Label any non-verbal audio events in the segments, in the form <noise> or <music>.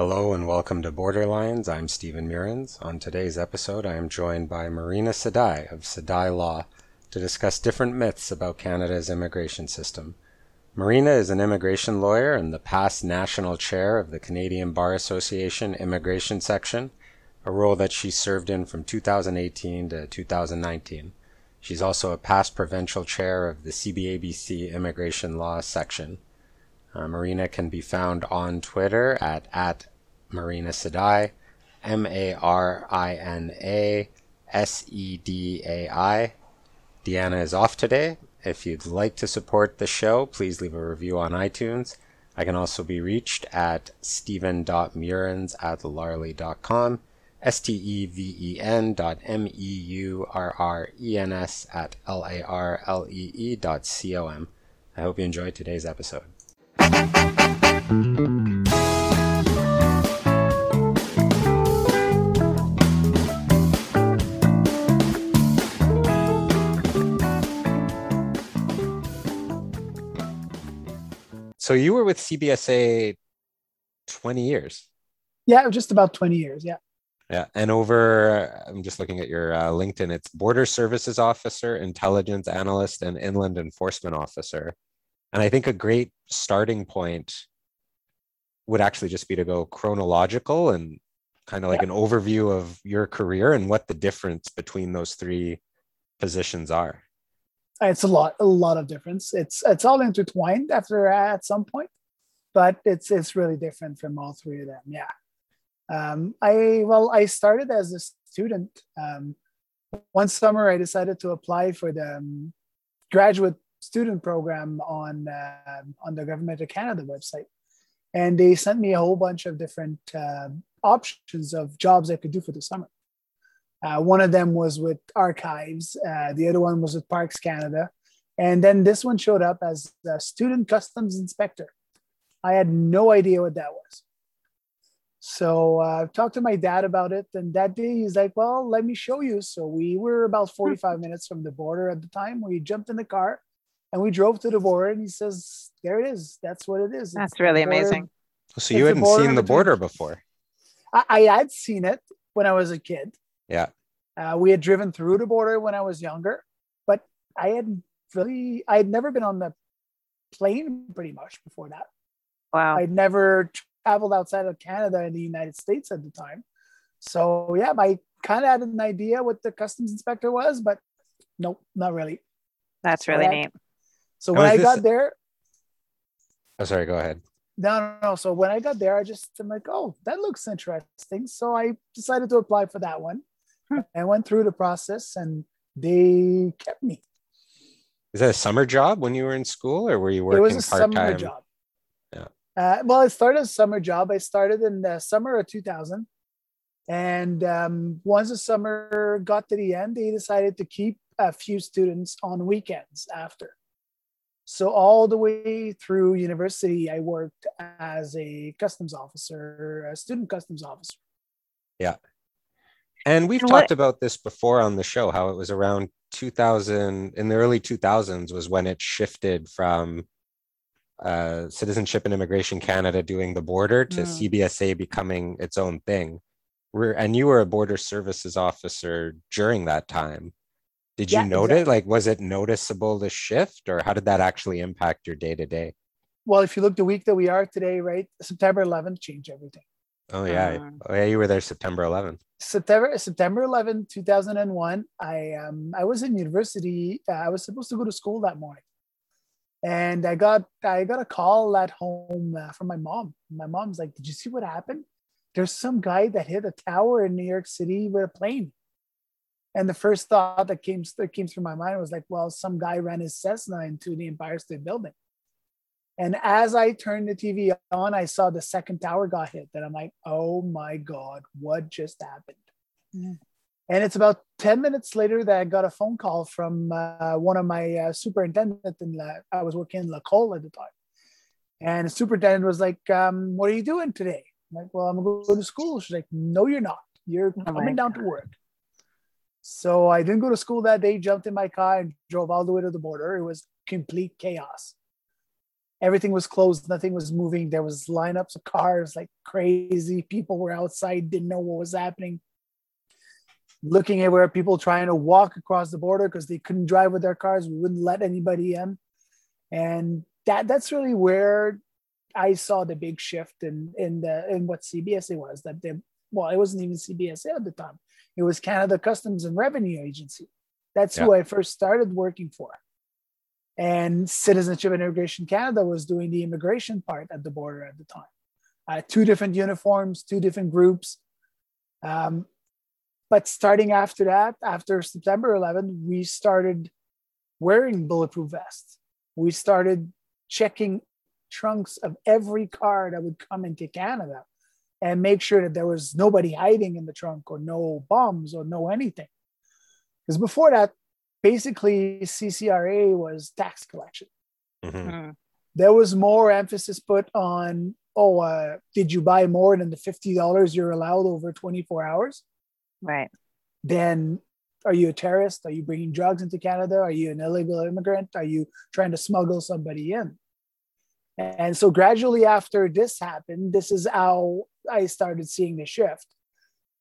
Hello and welcome to Borderlines. I'm Steven Meurrens. On today's episode, I am joined by Marina Sedai of Sedai Law to discuss different myths about Canada's immigration system. Marina is an immigration lawyer and the past national chair of the Canadian Bar Association Immigration Section, a role that she served in from 2018 to 2019. She's also a past provincial chair of the CBABC Immigration Law Section. Uh, Marina can be found on Twitter at, at Marina Sedai, M A R I N A S E D A I. Deanna is off today. If you'd like to support the show, please leave a review on iTunes. I can also be reached at steven.meurrens at larlee.com, S-T-E-V-E-N dot M-E-U-R-R-E-N-S at L-A-R-L-E-E dot C-O-M. I hope you enjoyed today's episode. So you were with CBSA 20 years. Yeah, just about 20 years. Yeah. Yeah. And over, I'm just looking at your uh, LinkedIn, it's Border Services Officer, Intelligence Analyst, and Inland Enforcement Officer. And I think a great starting point would actually just be to go chronological and kind of like yeah. an overview of your career and what the difference between those three positions are. It's a lot, a lot of difference. It's it's all intertwined after at some point, but it's it's really different from all three of them. Yeah. Um, I well, I started as a student. Um, one summer, I decided to apply for the um, graduate student program on uh, on the Government of Canada website, and they sent me a whole bunch of different uh, options of jobs I could do for the summer. Uh, one of them was with Archives, uh, the other one was with Parks Canada, and then this one showed up as a student customs inspector. I had no idea what that was. So I uh, talked to my dad about it, and that day he's like, "Well, let me show you." So we were about <laughs> 45 minutes from the border at the time. We jumped in the car, and we drove to the border and he says there it is that's what it is that's it's really amazing so you hadn't seen the border before I, I, had seen it when i was a kid yeah uh, we had driven through the border when i was younger but i had really i had never been on the plane pretty much before that wow i'd never traveled outside of canada and the united states at the time so yeah i kind of had an idea what the customs inspector was but nope not really that's really neat so when I this... got there, oh sorry, go ahead. No, no, no. So when I got there, I just I'm like, oh, that looks interesting. So I decided to apply for that one. I went through the process, and they kept me. Is that a summer job when you were in school, or were you working? It was a part-time? summer job. Yeah. Uh, well, I started a summer job. I started in the summer of 2000, and um, once the summer got to the end, they decided to keep a few students on weekends after. So all the way through university, I worked as a customs officer, a student customs officer. Yeah. And we've and talked about this before on the show, how it was around 2000, in the early 2000s was when it shifted from uh, Citizenship and Immigration Canada doing the border to mm. CBSA becoming its own thing. We're, and you were a border services officer during that time. Did you yeah, note exactly. Like, was it noticeable the shift, or how did that actually impact your day to day? Well, if you look the week that we are today, right, September 11th changed everything. Oh yeah, um, oh yeah, you were there September 11th. September September 11, 2001. I um I was in university. Uh, I was supposed to go to school that morning, and I got I got a call at home uh, from my mom. My mom's like, "Did you see what happened? There's some guy that hit a tower in New York City with a plane." And the first thought that came that came through my mind was like, well, some guy ran his Cessna into the Empire State Building. And as I turned the TV on, I saw the second tower got hit. And I'm like, oh my God, what just happened? Mm. And it's about 10 minutes later that I got a phone call from uh, one of my uh, superintendents. And I was working in Lacolle at the time. And the superintendent was like, um, what are you doing today? I'm like, well, I'm going to go to school. She's like, no, you're not. You're oh coming down to work. So I didn't go to school that day, jumped in my car and drove all the way to the border. It was complete chaos. Everything was closed, nothing was moving. There was lineups of cars like crazy. People were outside, didn't know what was happening. Looking at where people trying to walk across the border because they couldn't drive with their cars, we wouldn't let anybody in, and that that's really where I saw the big shift in in the in what CBSA was. That they well, it wasn't even CBSA at the time. It was Canada Customs and Revenue Agency. That's yeah. who I first started working for and Citizenship and Immigration Canada was doing the immigration part at the border at the time. Uh, two different uniforms, two different groups. Um, but starting after that, after September 11, we started wearing bulletproof vests. We started checking trunks of every car that would come into Canada and make sure that there was nobody hiding in the trunk or no bombs or no anything. Because before that, basically CCRA was tax collection. Mm-hmm. Hmm. There was more emphasis put on, oh, uh, did you buy more than the $50 you're allowed over 24 hours? Right. Then are you a terrorist? Are you bringing drugs into Canada? Are you an illegal immigrant? Are you trying to smuggle somebody in? And so gradually after this happened, this is how I started seeing the shift.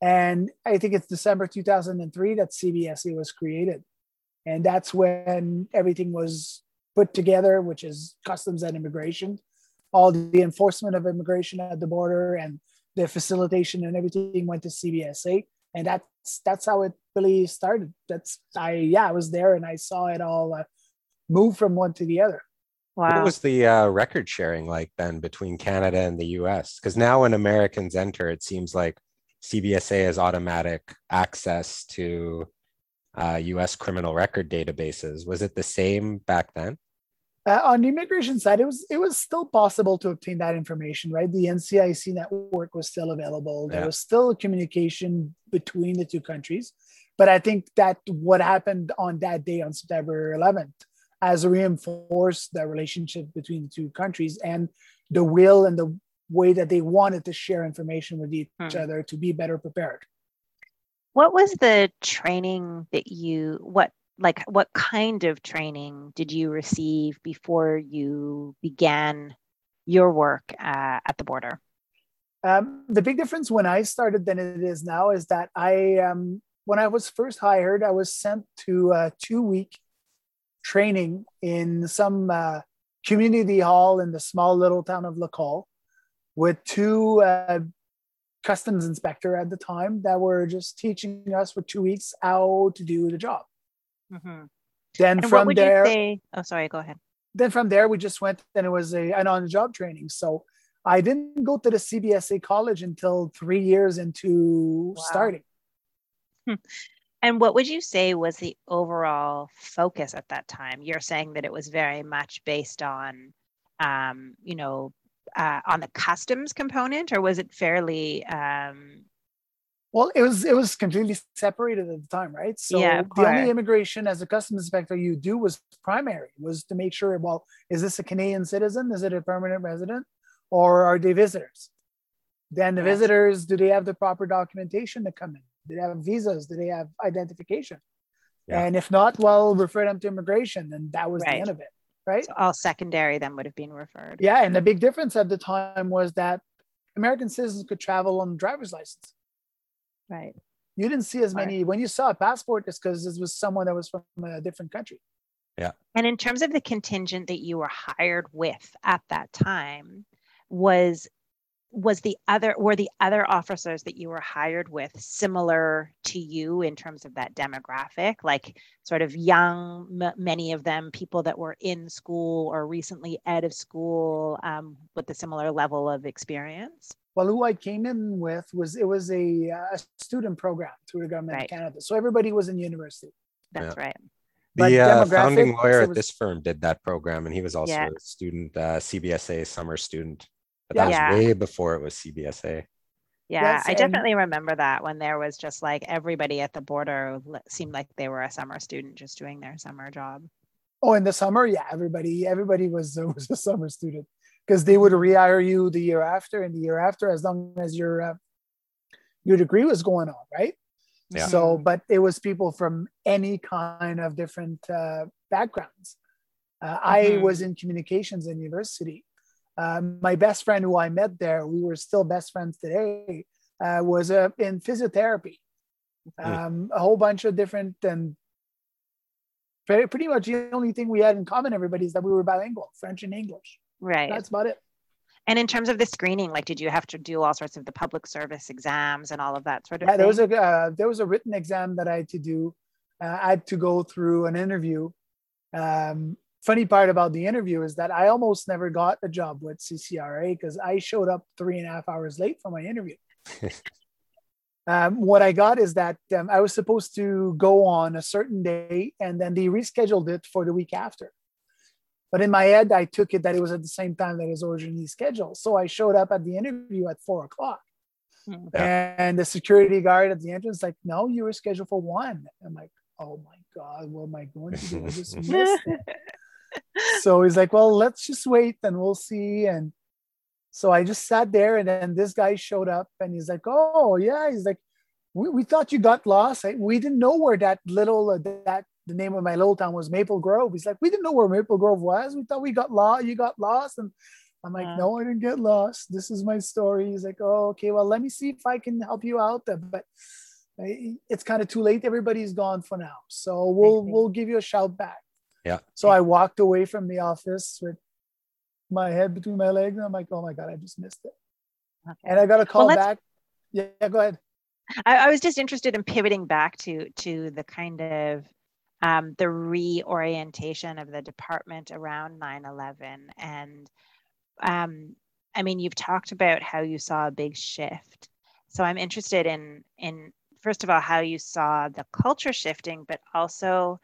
And I think it's December 2003 that CBSA was created. And that's when everything was put together, which is customs and immigration, all the enforcement of immigration at the border and the facilitation and everything went to CBSA. And that's that's how it really started. That's I yeah I was there and I saw it all uh, move from one to the other. Wow. What was the uh, record sharing like then between Canada and the US? Because now when Americans enter, it seems like CBSA has automatic access to uh, U.S. criminal record databases. Was it the same back then? Uh, on the immigration side, it was it was still possible to obtain that information, right? The NCIC network was still available. There yeah. was still communication between the two countries, but I think that what happened on that day on September 11th has reinforced the relationship between the two countries and the will and the way that they wanted to share information with each hmm. other to be better prepared what was the training that you what like what kind of training did you receive before you began your work uh, at the border? Um, the big difference when i started than it is now is that i um, when i was first hired i was sent to a two week training in some uh, community hall in the small little town of Lacolle with two uh, customs inspector at the time that were just teaching us for two weeks how to do the job. Mm-hmm. Then and from there, oh, sorry, go ahead. Then from there, we just went and it was a an on the job training. So I didn't go to the CBSA college until three years into wow. starting. Hmm. And what would you say was the overall focus at that time? You're saying that it was very much based on, um, you know, uh, on the customs component, or was it fairly? Um... Well, it was it was completely separated at the time, right? So yeah, the only immigration as a customs inspector you do was primary, was to make sure, well, is this a Canadian citizen? Is it a permanent resident, or are they visitors? Then the yes. visitors, do they have the proper documentation to come in? Do they have visas? Do they have identification? Yeah. And if not, well, refer them to immigration, and that was right. the end of it right? So all secondary then would have been referred. Yeah, and the big difference at the time was that American citizens could travel on driver's license. Right. You didn't see as many right. when you saw a passport, it's because this was someone that was from a different country. Yeah. And in terms of the contingent that you were hired with at that time, was was the other were the other officers that you were hired with similar to you in terms of that demographic like sort of young m- many of them people that were in school or recently out of school um, with a similar level of experience well who i came in with was it was a, a student program through the government right. of canada so everybody was in university that's yeah. right the uh, founding lawyer at this firm did that program and he was also yeah. a student uh, cbsa summer student but that yeah. was way before it was CBSA. Yeah, yes, I definitely remember that when there was just like everybody at the border seemed like they were a summer student just doing their summer job. Oh, in the summer, yeah, everybody everybody was uh, <laughs> was a summer student because they would rehire you the year after and the year after as long as your uh, your degree was going on, right? Yeah. So, but it was people from any kind of different uh, backgrounds. Uh, I was in communications in university. Um, my best friend who I met there, we were still best friends today, uh, was uh, in physiotherapy. Um, a whole bunch of different and pretty, pretty much the only thing we had in common, everybody, is that we were bilingual, French and English. Right. That's about it. And in terms of the screening, like, did you have to do all sorts of the public service exams and all of that sort of Yeah, thing? there was a uh, there was a written exam that I had to do. Uh, I had to go through an interview. Um, funny part about the interview is that I almost never got a job with CCRA because I showed up three and a half hours late for my interview. <laughs> um, what I got is that um, I was supposed to go on a certain day and then they rescheduled it for the week after. But in my head, I took it that it was at the same time that it was originally scheduled. So I showed up at the interview at four o'clock. Hmm. And the security guard at the entrance, like, no, you were scheduled for one. I'm like, oh my God, what am I going to do? I just <laughs> missed it. <laughs> So he's like, well, let's just wait and we'll see. And so I just sat there and then this guy showed up and he's like, oh yeah. He's like, we, we thought you got lost. I, we didn't know where that little, uh, that the name of my little town was Maple Grove. He's like, we didn't know where Maple Grove was. We thought we got lost. You got lost. And I'm like, Yeah. no, I didn't get lost. This is my story. He's like, oh, okay. Well, let me see if I can help you out. But it's kind of too late. Everybody's gone for now. So we'll we'll give you a shout back. Yeah. So I walked away from the office with my head between my legs. And I'm like, oh my God, I just missed it. Okay. And I got a call let's- back. Yeah, go ahead. I, I was just interested in pivoting back to to the kind of um, the reorientation of the department around 9-11 and um, i mean you've talked about how you saw a big shift so i'm interested in in first of all how you saw the culture shifting but also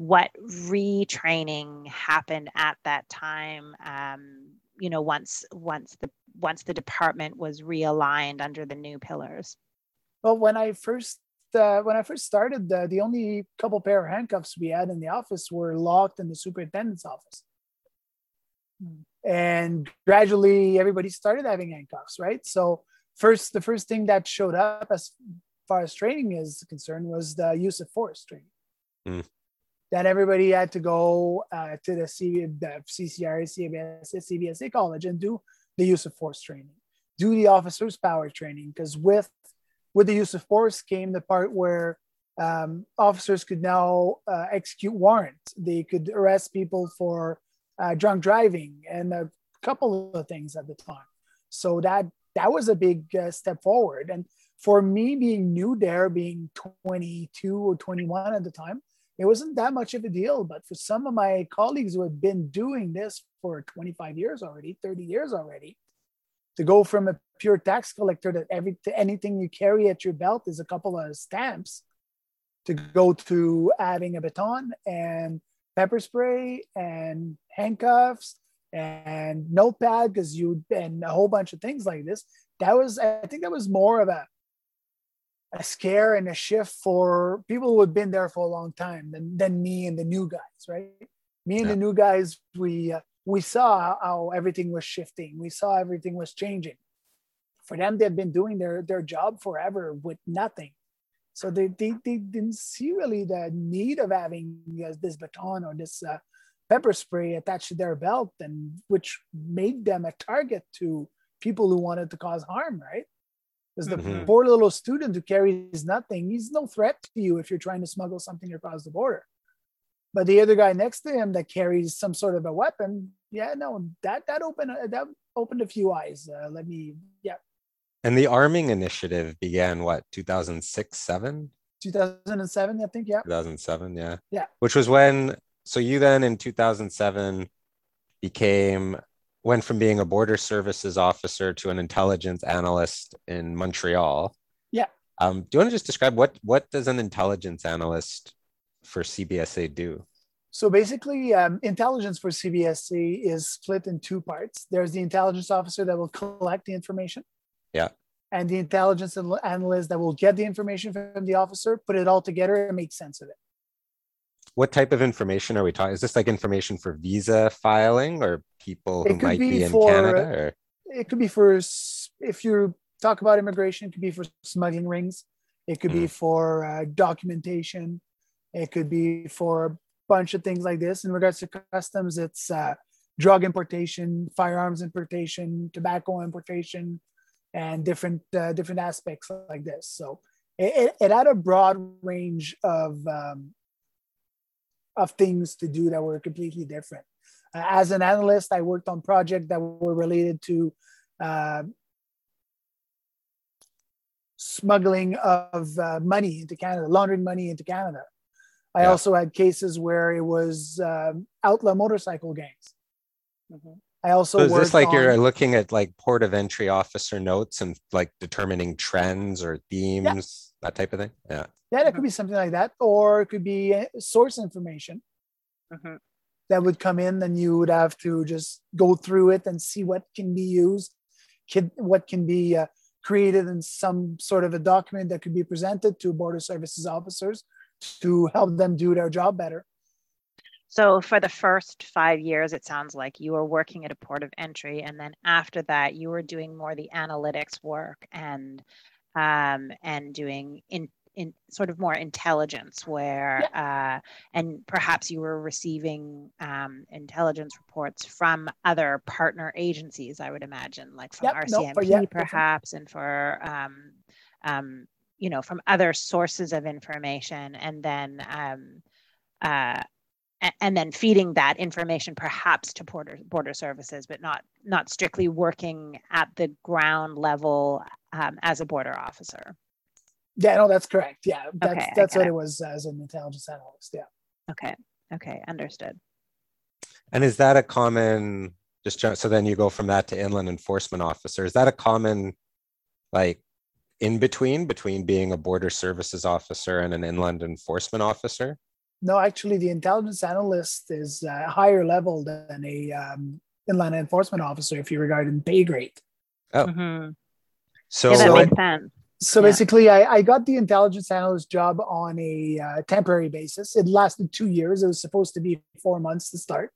what retraining happened at that time um, you know once once the once the department was realigned under the new pillars Well, when I first uh, when I first started, the, the only couple pair of handcuffs we had in the office were locked in the superintendent's office. And gradually, everybody started having handcuffs, right? So first, the first thing that showed up as far as training is concerned was the use of force training. Mm. That everybody had to go uh, to the, C- the CCRA, CBS, CBSA college and do the use of force training, do the officers' power training, because with with the use of force came the part where um, officers could now uh, execute warrants. They could arrest people for uh, drunk driving and a couple of things at the time. So that that was a big uh, step forward. And for me, being new there, being 22 or 21 at the time, it wasn't that much of a deal. But for some of my colleagues who had been doing this for 25 years already, 30 years already, to go from a pure tax collector that every to anything you carry at your belt is a couple of stamps to go to adding a baton and pepper spray and handcuffs and notepad because you and a whole bunch of things like this that was i think that was more of a a scare and a shift for people who had been there for a long time than, than me and the new guys right me and Yeah. the new guys we uh, we saw how everything was shifting. We saw everything was changing. For them, they've been doing their, their job forever with nothing. So they, they, they didn't see really the need of having uh, this baton or this uh, pepper spray attached to their belt, and which made them a target to people who wanted to cause harm, right? Because the Mhm. poor little student who carries nothing, he's no threat to you if you're trying to smuggle something across the border. But the other guy next to him that carries some sort of a weapon, yeah, no, that that opened that opened a few eyes. Uh, let me, yeah, And the arming initiative began what, 2006, 7? 2007, I think, yeah, 2007, yeah. Yeah. Which was when, so you then in 2007 became, went from being a border services officer to an intelligence analyst in Montreal. Yeah. Um, do you want to just describe what, what does an intelligence analyst for CBSA do? So basically, um, intelligence for CBSC is split in two parts. There's the intelligence officer that will collect the information. Yeah. And the intelligence analyst that will get the information from the officer, put it all together, and make sense of it. What type of information are we talking? Is this like information for visa filing or people who might be be in for- Canada? Or? It could be for, if you talk about immigration, it could be for smuggling rings. It could be for uh, documentation. It could be for a bunch of things like this. In regards to customs, it's uh, drug importation, firearms importation, tobacco importation, and different uh, different aspects like this. So it, it, had a broad range of um, of things to do that were completely different. Uh, as an analyst, I worked on projects that were related to uh, smuggling of uh, money into Canada, laundering money into Canada. I yeah. also had cases where it was um, outlaw motorcycle gangs. Mm-hmm. I also so is this like on, you're looking at like port of entry officer notes and like determining trends or themes, yeah. that type of thing? Yeah. Yeah, that could be something like that, or it could be source information mm-hmm. that would come in, and you would have to just go through it and see what can be used, can, what can be uh, created in some sort of a document that could be presented to border services officers to help them do their job better. So for the first five years, it sounds like you were working at a port of entry, and then after that, you were doing more the analytics work and um, and doing in in sort of more intelligence where yeah. uh, and perhaps you were receiving um, intelligence reports from other partner agencies i would imagine like from yep, rcmp no, yeah, perhaps and for um, um, you know from other sources of information and then um, uh, and then feeding that information perhaps to border border services but not not strictly working at the ground level um, as a border officer yeah no that's correct yeah that's okay, that's what it. it was as an intelligence analyst yeah okay okay understood and is that a common just so then you go from that to inland enforcement officer is that a common like in between between being a border services officer and an inland enforcement officer no, actually, the intelligence analyst is a higher level than a um, inland enforcement officer if you regard in pay grade. Oh, mm-hmm. so yeah, that makes sense. So yeah. basically, I, I, got the intelligence analyst job on a uh, temporary basis. It lasted two years. It was supposed to be four months to start.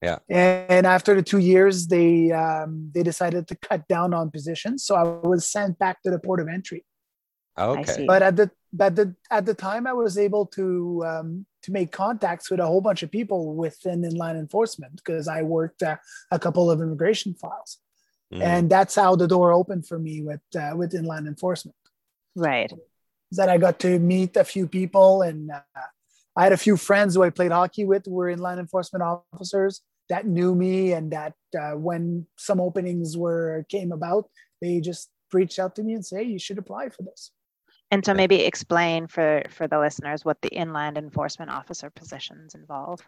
Yeah. And after the two years, they um, they decided to cut down on positions. So I was sent back to the port of entry. Okay. But at the but the, at the time, I was able to um, to make contacts with a whole bunch of people within inland enforcement because I worked uh, a couple of immigration files, mm. and that's how the door opened for me with uh, with inland enforcement. Right. That I got to meet a few people, and uh, I had a few friends who I played hockey with who were inland enforcement officers that knew me, and that uh, when some openings were came about, they just reached out to me and say, "You should apply for this." And so maybe explain for, for the listeners what the inland enforcement officer positions involve.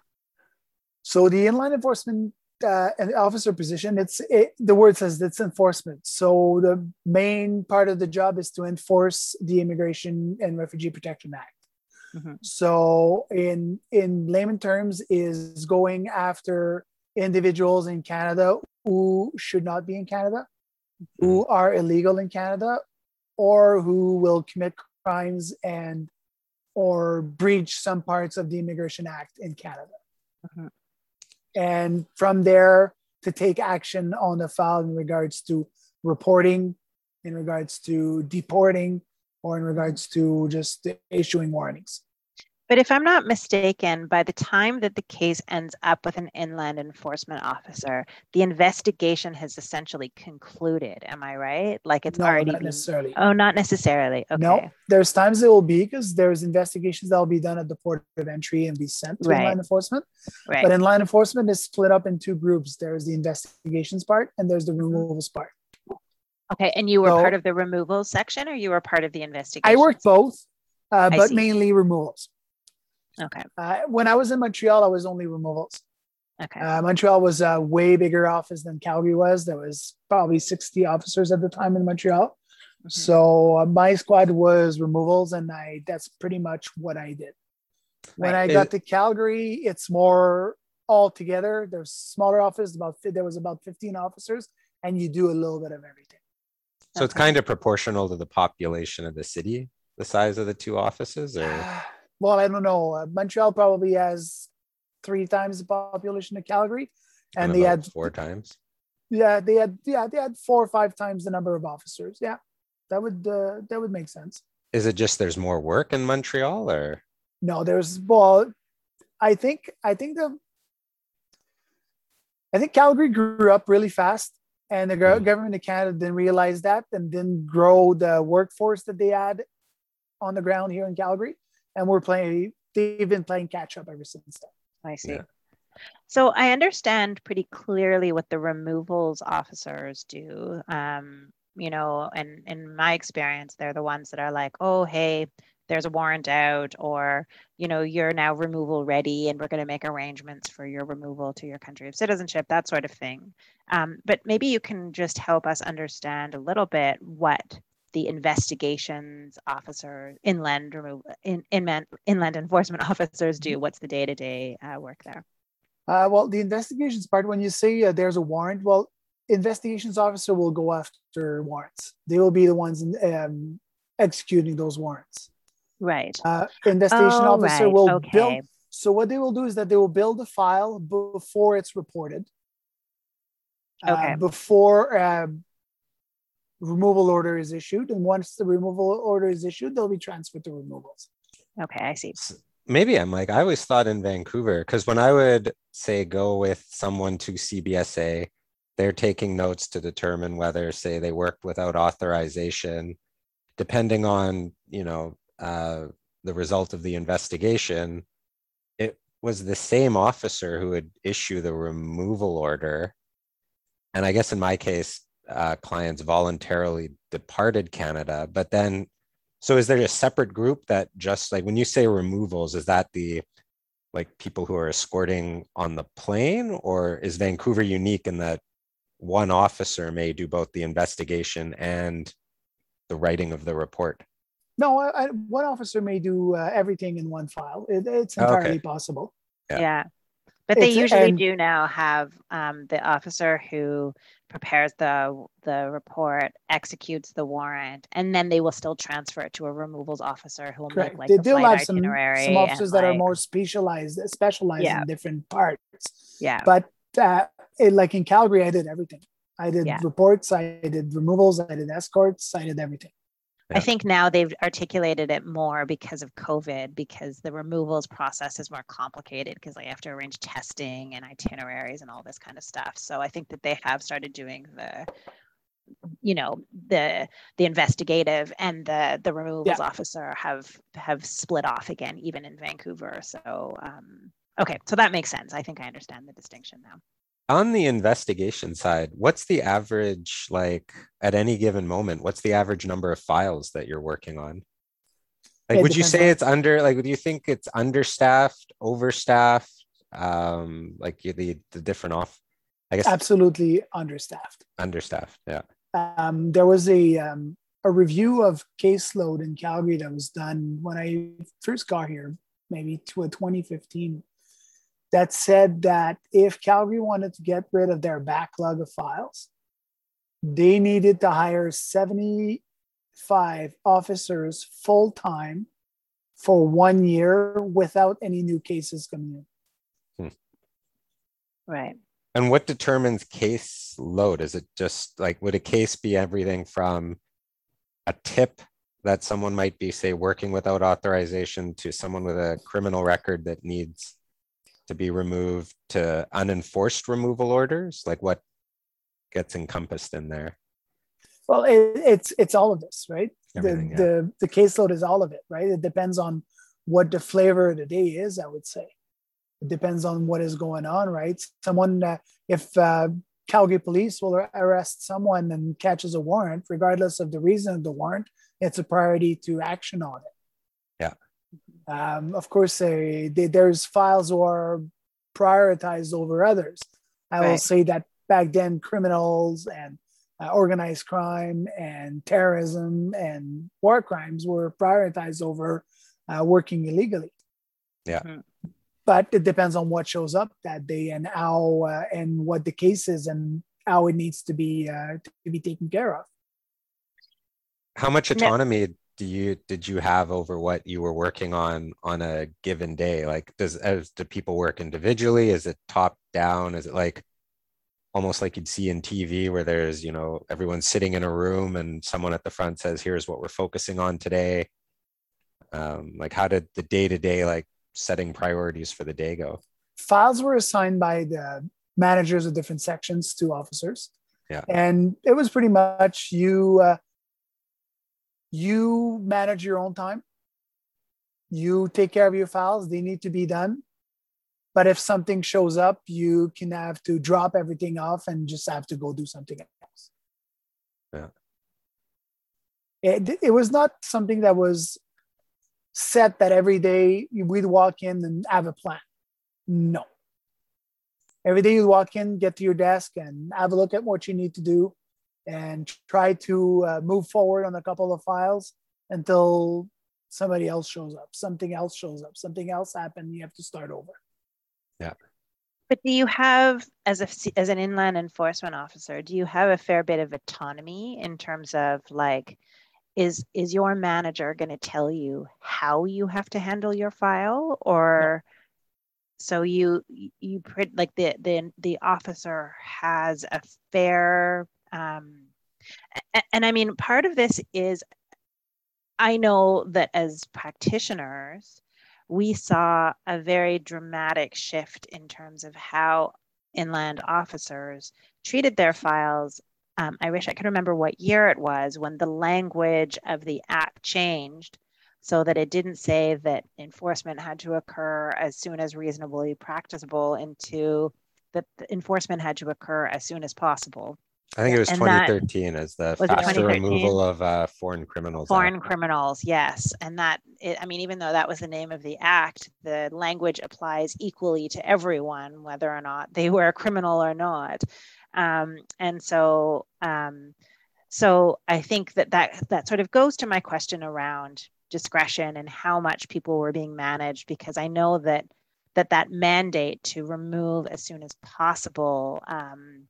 So the inland enforcement uh, officer position, it's it, the word says it's enforcement. So the main part of the job is to enforce the Immigration and Refugee Protection Act. Mm-hmm. So in in layman terms, is going after individuals in Canada who should not be in Canada, mm-hmm. who are illegal in Canada, or who will commit crimes and or breach some parts of the Immigration Act in Canada. Mm-hmm. And from there, to take action on the file in regards to reporting, in regards to deporting, or in regards to just issuing warnings. But if I'm not mistaken, by the time that the case ends up with an inland enforcement officer, the investigation has essentially concluded. Am I right? Like it's no, already not been... necessarily. Oh, not necessarily. Okay. No, there's times it will be because there's investigations that will be done at the port of entry and be sent to right. inland enforcement. Right. But inland enforcement is split up in two groups. There's the investigations part and there's the mm-hmm. removals part. Okay, and you were so, part of the removals section, or you were part of the investigation? I worked both, uh, but mainly removals. Okay. Uh, when I was in Montreal, I was only removals. Okay. Uh, Montreal was a way bigger office than Calgary was. There was probably 60 officers at the time in Montreal. Mm-hmm. So uh, my squad was removals, and I that's pretty much what I did. When right. I got to Calgary, it's more all together. There's smaller office, about there was about 15 officers, and you do a little bit of everything. So okay. it's kind of proportional to the population of the city, the size of the two offices, or well, I don't know. Uh, Montreal probably has three times the population of Calgary, and, and they had four times. Yeah, they had yeah they had four or five times the number of officers. Yeah, that would uh, that would make sense. Is it just there's more work in Montreal, or no? There's well, I think I think the I think Calgary grew up really fast, and the mm. government of Canada didn't realize that and didn't grow the workforce that they had on the ground here in Calgary. And we're playing; they've been playing catch up ever since then. I see. Yeah. So I understand pretty clearly what the removals officers do. Um, you know, and in my experience, they're the ones that are like, oh, hey, there's a warrant out or you know you're now removal ready and we're going to make arrangements for your removal to your country of citizenship that sort of thing um, but maybe you can just help us understand a little bit what the investigations officer inland in, inland, inland enforcement <laughs> officers do what's the day-to-day uh, work there uh, well the investigations part when you say uh, there's a warrant well investigations officer will go after warrants they will be the ones in, um, executing those warrants Right. Uh, investigation oh, officer right. will okay. build. So what they will do is that they will build a file before it's reported. Uh, okay. Before uh, removal order is issued, and once the removal order is issued, they'll be transferred to removals. Okay, I see. Maybe I'm like I always thought in Vancouver because when I would say go with someone to CBSA, they're taking notes to determine whether, say, they worked without authorization, depending on you know uh, the result of the investigation, it was the same officer who would issue the removal order. And I guess in my case, uh, clients voluntarily departed Canada. But then, so is there a separate group that just like when you say removals, is that the like people who are escorting on the plane, or is Vancouver unique in that one officer may do both the investigation and the writing of the report? No, I, one officer may do uh, everything in one file. It, it's entirely okay. possible. Yeah. yeah. But they it's, usually and, do now have um, the officer who prepares the the report, executes the warrant, and then they will still transfer it to a removals officer who will correct. make like they the do have some, some officers that like, are more specialized, specialized yeah. in different parts. Yeah. But uh, it, like in Calgary, I did everything. I did yeah. reports, I did removals, I did escorts, I did everything. I think now they've articulated it more because of COVID, because the removals process is more complicated because they have to arrange testing and itineraries and all this kind of stuff. So I think that they have started doing the, you know, the the investigative and the the removals yeah. officer have have split off again, even in Vancouver. So um, okay, so that makes sense. I think I understand the distinction now on the investigation side what's the average like at any given moment what's the average number of files that you're working on? Like it would you say on... it's under like do you think it's understaffed overstaffed um like the the different off i guess? Absolutely understaffed. Understaffed yeah. Um there was a um a review of caseload in calgary that was done when i first got here maybe to a 2015 that said that if Calgary wanted to get rid of their backlog of files, they needed to hire 75 officers full time for one year without any new cases coming in. Hmm. Right. And what determines case load? Is it just like, would a case be everything from a tip that someone might be, say, working without authorization to someone with a criminal record that needs to be removed to unenforced removal orders? Like what gets encompassed in there? Well, it, it's it's all of this, right? the, yeah. the the caseload is all of it, right? It depends on what the flavor of the day is. I would say it depends on what is going on, right? Someone, uh, if uh, Calgary police will arrest someone and catches a warrant, regardless of the reason of the warrant, it's a priority to action on it. Yeah. Um, of course, uh, they, there's files who are prioritized over others. I right. will say that back then, criminals and uh, organized crime and terrorism and war crimes were prioritized over uh, working illegally. Yeah. Mm-hmm. But it depends on what shows up that day and how uh, and what the case is and how it needs to be uh, to be taken care of. How much autonomy do you did you have over what you were working on on a given day like does as do people work individually is it top down is it like almost like you'd see in tv where there's you know everyone sitting in a room and someone at the front says here's what we're focusing on today um, like how did the day to day like setting priorities for the day go? Files were assigned by the managers of different sections to officers. Yeah. And it was pretty much you uh, you manage your own time. You take care of your files, they need to be done. But if something shows up, you can have to drop everything off and just have to go do something else. Yeah. It, it was not something that was set that every day we'd walk in and have a plan. No. Every day you walk in, get to your desk and have a look at what you need to do and try to uh, move forward on a couple of files until somebody else shows up, something else shows up, something else happened, you have to start over. Yeah. But do you have, as a as an inland enforcement officer, do you have a fair bit of autonomy in terms of like, is is your manager going to tell you how you have to handle your file, or no. so you you print like the the the officer has a fair um, and, I mean part of this is I know that as practitioners we saw a very dramatic shift in terms of how inland officers treated their files. Um, I wish I could remember what year it was when the language of the act changed so that it didn't say that enforcement had to occur as soon as reasonably practicable into that enforcement had to occur as soon as possible. I think it was and 2013 that, as the faster removal of uh, foreign criminals. Foreign act. criminals, yes. And that, it, I mean, even though that was the name of the act, the language applies equally to everyone, whether or not they were a criminal or not. Um, and so, um, so I think that, that that sort of goes to my question around discretion and how much people were being managed, because I know that that that mandate to remove as soon as possible. Um,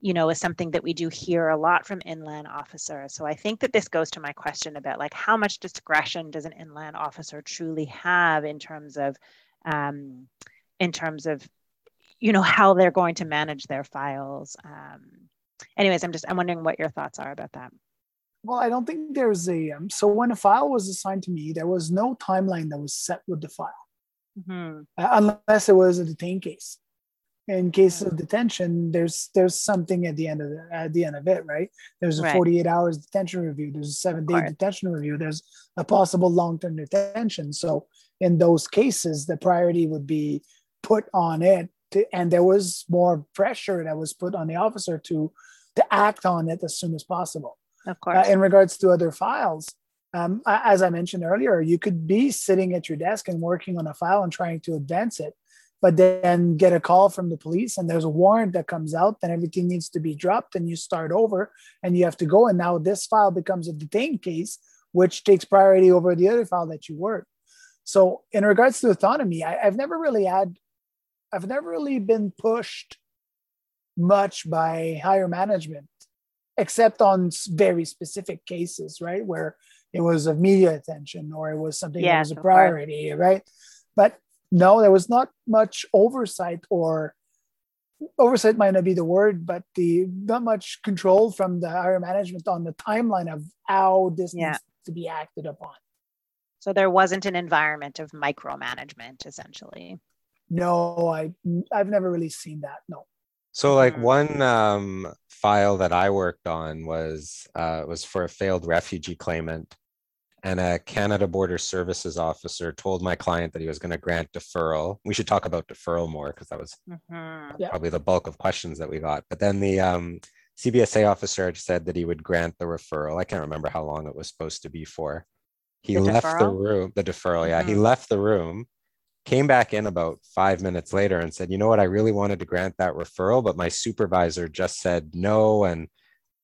you know, is something that we do hear a lot from inland officers. So I think that this goes to my question about like how much discretion does an inland officer truly have in terms of, um, in terms of, you know, how they're going to manage their files. Um, anyways, I'm just I'm wondering what your thoughts are about that. Well, I don't think there's a um, so when a file was assigned to me, there was no timeline that was set with the file, mm-hmm. uh, unless it was a detained case in case of detention there's there's something at the end of the, at the end of it right? There's a right. 48 hours detention review there's a seven day detention review there's a possible long-term detention. So in those cases the priority would be put on it to, and there was more pressure that was put on the officer to to act on it as soon as possible. Of course. uh, in regards to other files um, as i mentioned earlier you could be sitting at your desk and working on a file and trying to advance it but then get a call from the police and there's a warrant that comes out then everything needs to be dropped and you start over and you have to go. And now this file becomes a detained case which takes priority over the other file that you worked so in regards to autonomy I, i've never really had i've never really been pushed much by higher management except on very specific cases right? Where it was of media attention or it was something that was a priority right? But no, there was not much oversight or oversight might not be the word, but the not much control from the higher management on the timeline of how this yeah. needs to be acted upon. So there wasn't an environment of micromanagement, essentially. No, I I've never really seen that. No. So like mm-hmm. one um, file that I worked on was uh, was for a failed refugee claimant and a Canada Border Services officer told my client that he was going to grant deferral. We should talk about deferral more because that was mm-hmm. probably the bulk of questions that we got. But then the um, CBSA officer said that he would grant the referral. I can't remember how long it was supposed to be for. He the left deferral? the room, the deferral, yeah. Mm-hmm. He left the room, came back in about five minutes later and said, You know what? I really wanted to grant that referral, but my supervisor just said no. And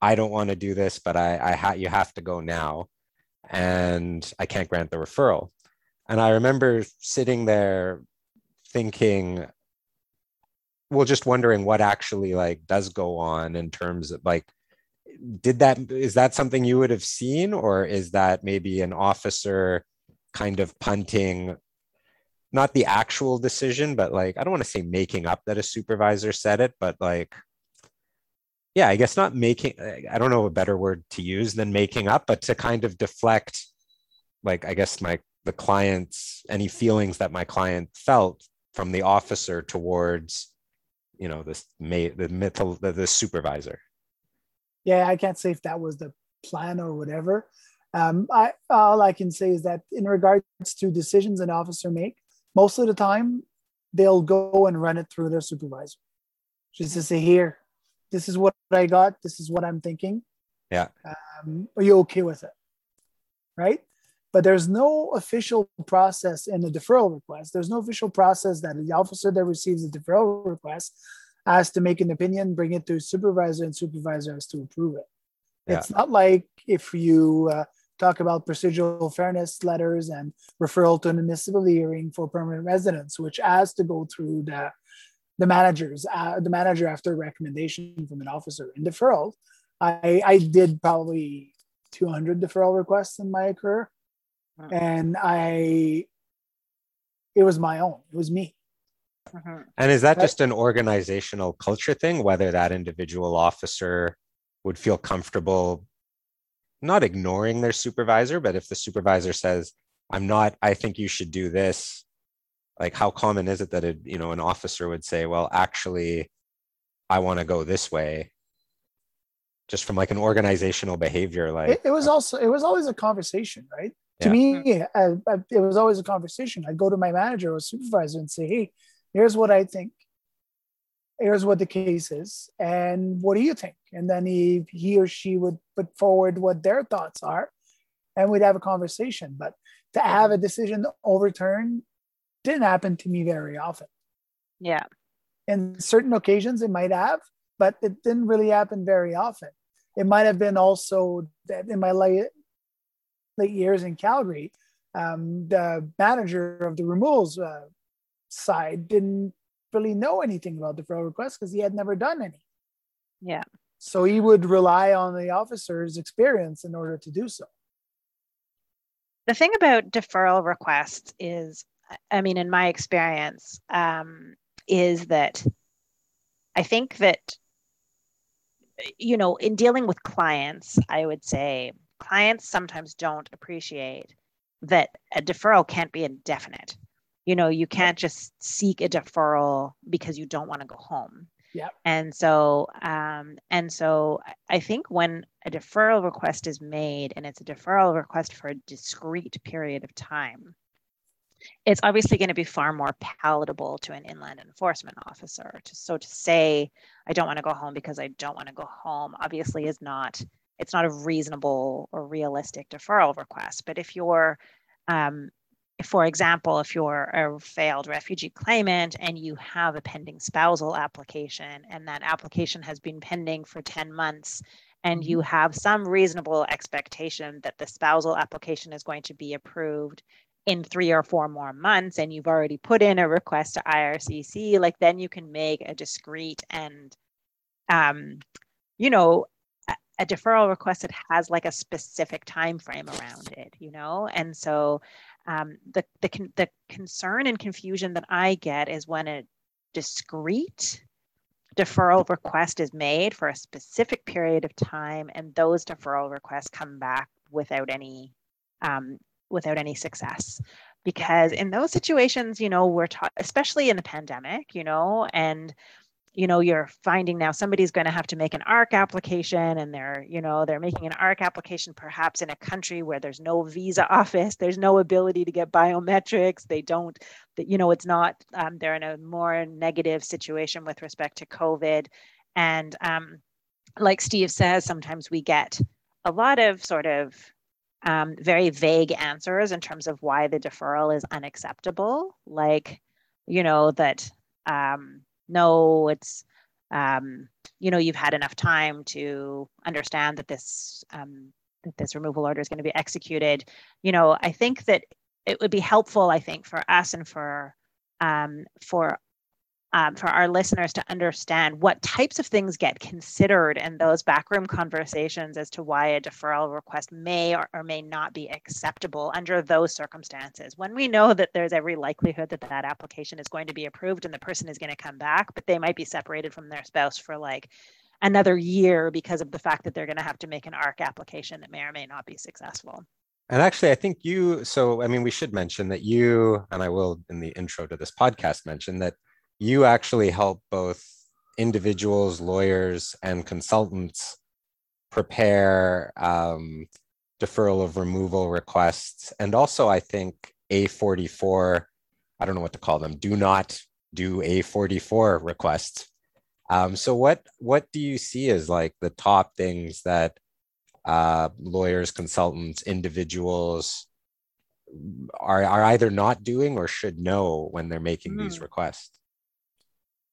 I don't want to do this, but I, I ha- you have to go now and I can't grant the referral. And I remember sitting there thinking, well, just wondering what actually like does go on in terms of like, did that, is that something you would have seen, or is that maybe an officer kind of punting not the actual decision, but like, I don't want to say making up that a supervisor said it, but like, yeah, I guess not making, I don't know a better word to use than making up, but to kind of deflect, like, I guess my the client's any feelings that my client felt from the officer towards you know this may the the, the supervisor. Yeah i can't say if that was the plan or whatever. Um, I, all i can say is that in regards to decisions an officer make most of the time they'll go and run it through their supervisor just to say here this is what i got this is what i'm thinking yeah um, are you okay with it right but there's no official process in a deferral request. There's no official process that the officer that receives a deferral request has to make an opinion, bring it to supervisor, and supervisor has to approve it. Yeah. It's not like if you uh, talk about procedural fairness letters and referral to an admissibility hearing for permanent residence, which has to go through the the managers, uh, the manager after recommendation from an officer. In deferral, I, I did probably 200 deferral requests in my career and I, it was my own. It was me. Mm-hmm. And is that just an organizational culture thing? Whether that individual officer would feel comfortable not ignoring their supervisor, but if the supervisor says, "I'm not. I think you should do this," like how common is it that a you know an officer would say, "Well, actually, I want to go this way," just from like an organizational behavior like it, it, was also it was always a conversation right? To me uh, uh, it was always a conversation. I'd go to my manager or supervisor and say hey here's what i think. Here's what the case is and what do you think? And then he he or she would put forward what their thoughts are and we'd have a conversation. But to have a decision overturned didn't happen to me very often yeah in certain occasions it might have but it didn't really happen very often it might have been also that in my late, late years in Calgary, um, the manager of the removals uh, side didn't really know anything about deferral requests because he had never done any. Yeah. So he would rely on the officer's experience in order to do so. The thing about deferral requests is, I mean, in my experience, um, is that I think that, you know, in dealing with clients, I would say clients sometimes don't appreciate that a deferral can't be indefinite. You know, you can't just seek a deferral because you don't want to go home. Yeah. And so, um, and so I think when a deferral request is made and it's a deferral request for a discrete period of time, it's obviously going to be far more palatable to an inland enforcement officer. to so to say, I don't want to go home because I don't want to go home, obviously is not it's not a reasonable or realistic deferral request. But if you're, um, for example, if you're a failed refugee claimant and you have a pending spousal application and that application has been pending for 10 months and you mm-hmm. have some reasonable expectation that the spousal application is going to be approved in three or four more months and you've already put in a request to IRCC, like then you can make a discrete and um, you know, a deferral request that has like a specific time frame around it you know? And so um, the, the, the concern and confusion that i get is when a discrete deferral request is made for a specific period of time and those deferral requests come back without any um, without any success. Because in those situations you know we're taught especially in the pandemic you know and you know you're finding now somebody's going to have to make an ARC application and they're you know they're making an ARC application perhaps in a country where there's no visa <laughs> office there's no ability to get biometrics they don't you know it's not um, they're in a more negative situation with respect to covid. And um, like steve says sometimes we get a lot of sort of um, very vague answers in terms of why the deferral is unacceptable like you know that um, no, it's um, you know you've had enough time to understand that this um, that this removal order is going to be executed. You know, I think that it would be helpful. I think for us and for um, for um, for our listeners to understand what types of things get considered in those backroom conversations as to why a deferral request may or, or, may not be acceptable under those circumstances. When we know that there's every likelihood that that application is going to be approved and the person is going to come back, but they might be separated from their spouse for like another year because of the fact that they're going to have to make an ARC application that may or may not be successful. And actually, I think you, so I mean, we should mention that you, and I will in the intro to this podcast mention that you actually help both individuals, lawyers, and consultants prepare um, deferral of removal requests. And also, I think A44, I don't know what to call them, do not do A44 requests. Um, so what what do you see as like the top things that uh, lawyers, consultants, individuals are, are either not doing or should know when they're making mm. these hmm. requests?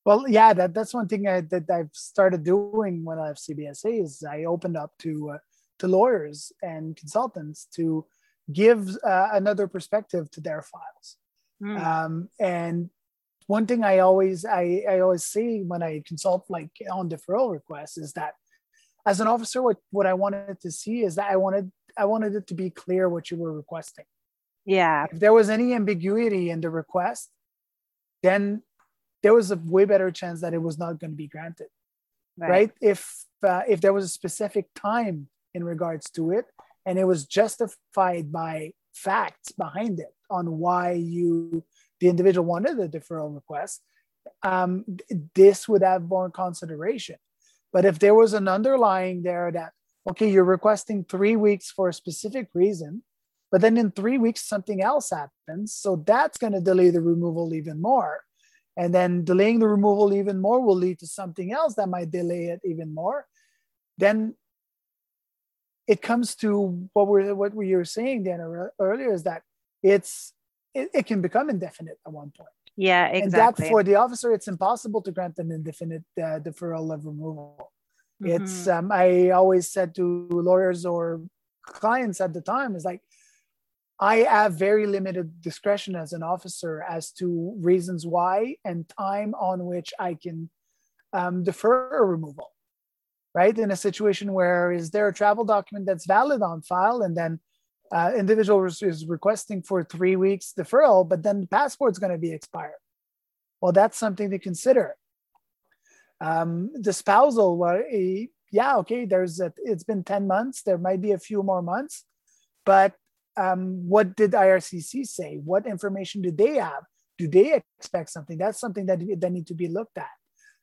Well, yeah, that, that's one thing I, that I've started doing when I have CBSA is I opened up to uh, to lawyers and consultants to give uh, another perspective to their files. Mm. Um, and one thing I always I, I always say when I consult like on deferral requests is that as an officer, what, what I wanted to see is that I wanted I wanted it to be clear what you were requesting. Yeah. If there was any ambiguity in the request, then there was a way better chance that it was not going to be granted. Right. right? If uh, if there was a specific time in regards to it, and it was justified by facts behind it on why you the individual wanted the deferral request, um, this would have more consideration. But if there was an underlying there that, okay, you're requesting three weeks for a specific reason, but then in three weeks something else happens, so that's going to delay the removal even more. And then delaying the removal even more will lead to something else that might delay it even more. Then it comes to what we're what we were saying Dan earlier is that it's it, it can become indefinite at one point. Yeah, exactly. And that for the officer, it's impossible to grant an indefinite uh, deferral of removal. Mm-hmm. It's um, I always said to lawyers or clients at the time is like, I have very limited discretion as an officer as to reasons why and time on which I can um, defer a removal. Right in a situation where is there a travel document that's valid on file and then uh, individual is requesting for three weeks deferral, but then the passport's going to be expired. Well, that's something to consider. Um, the spousal, well, eh, yeah, okay, there's a, it's been 10 months. There might be a few more months, but um, what did IRCC say? What information do they have? Do they expect something? That's something that, that need to be looked at.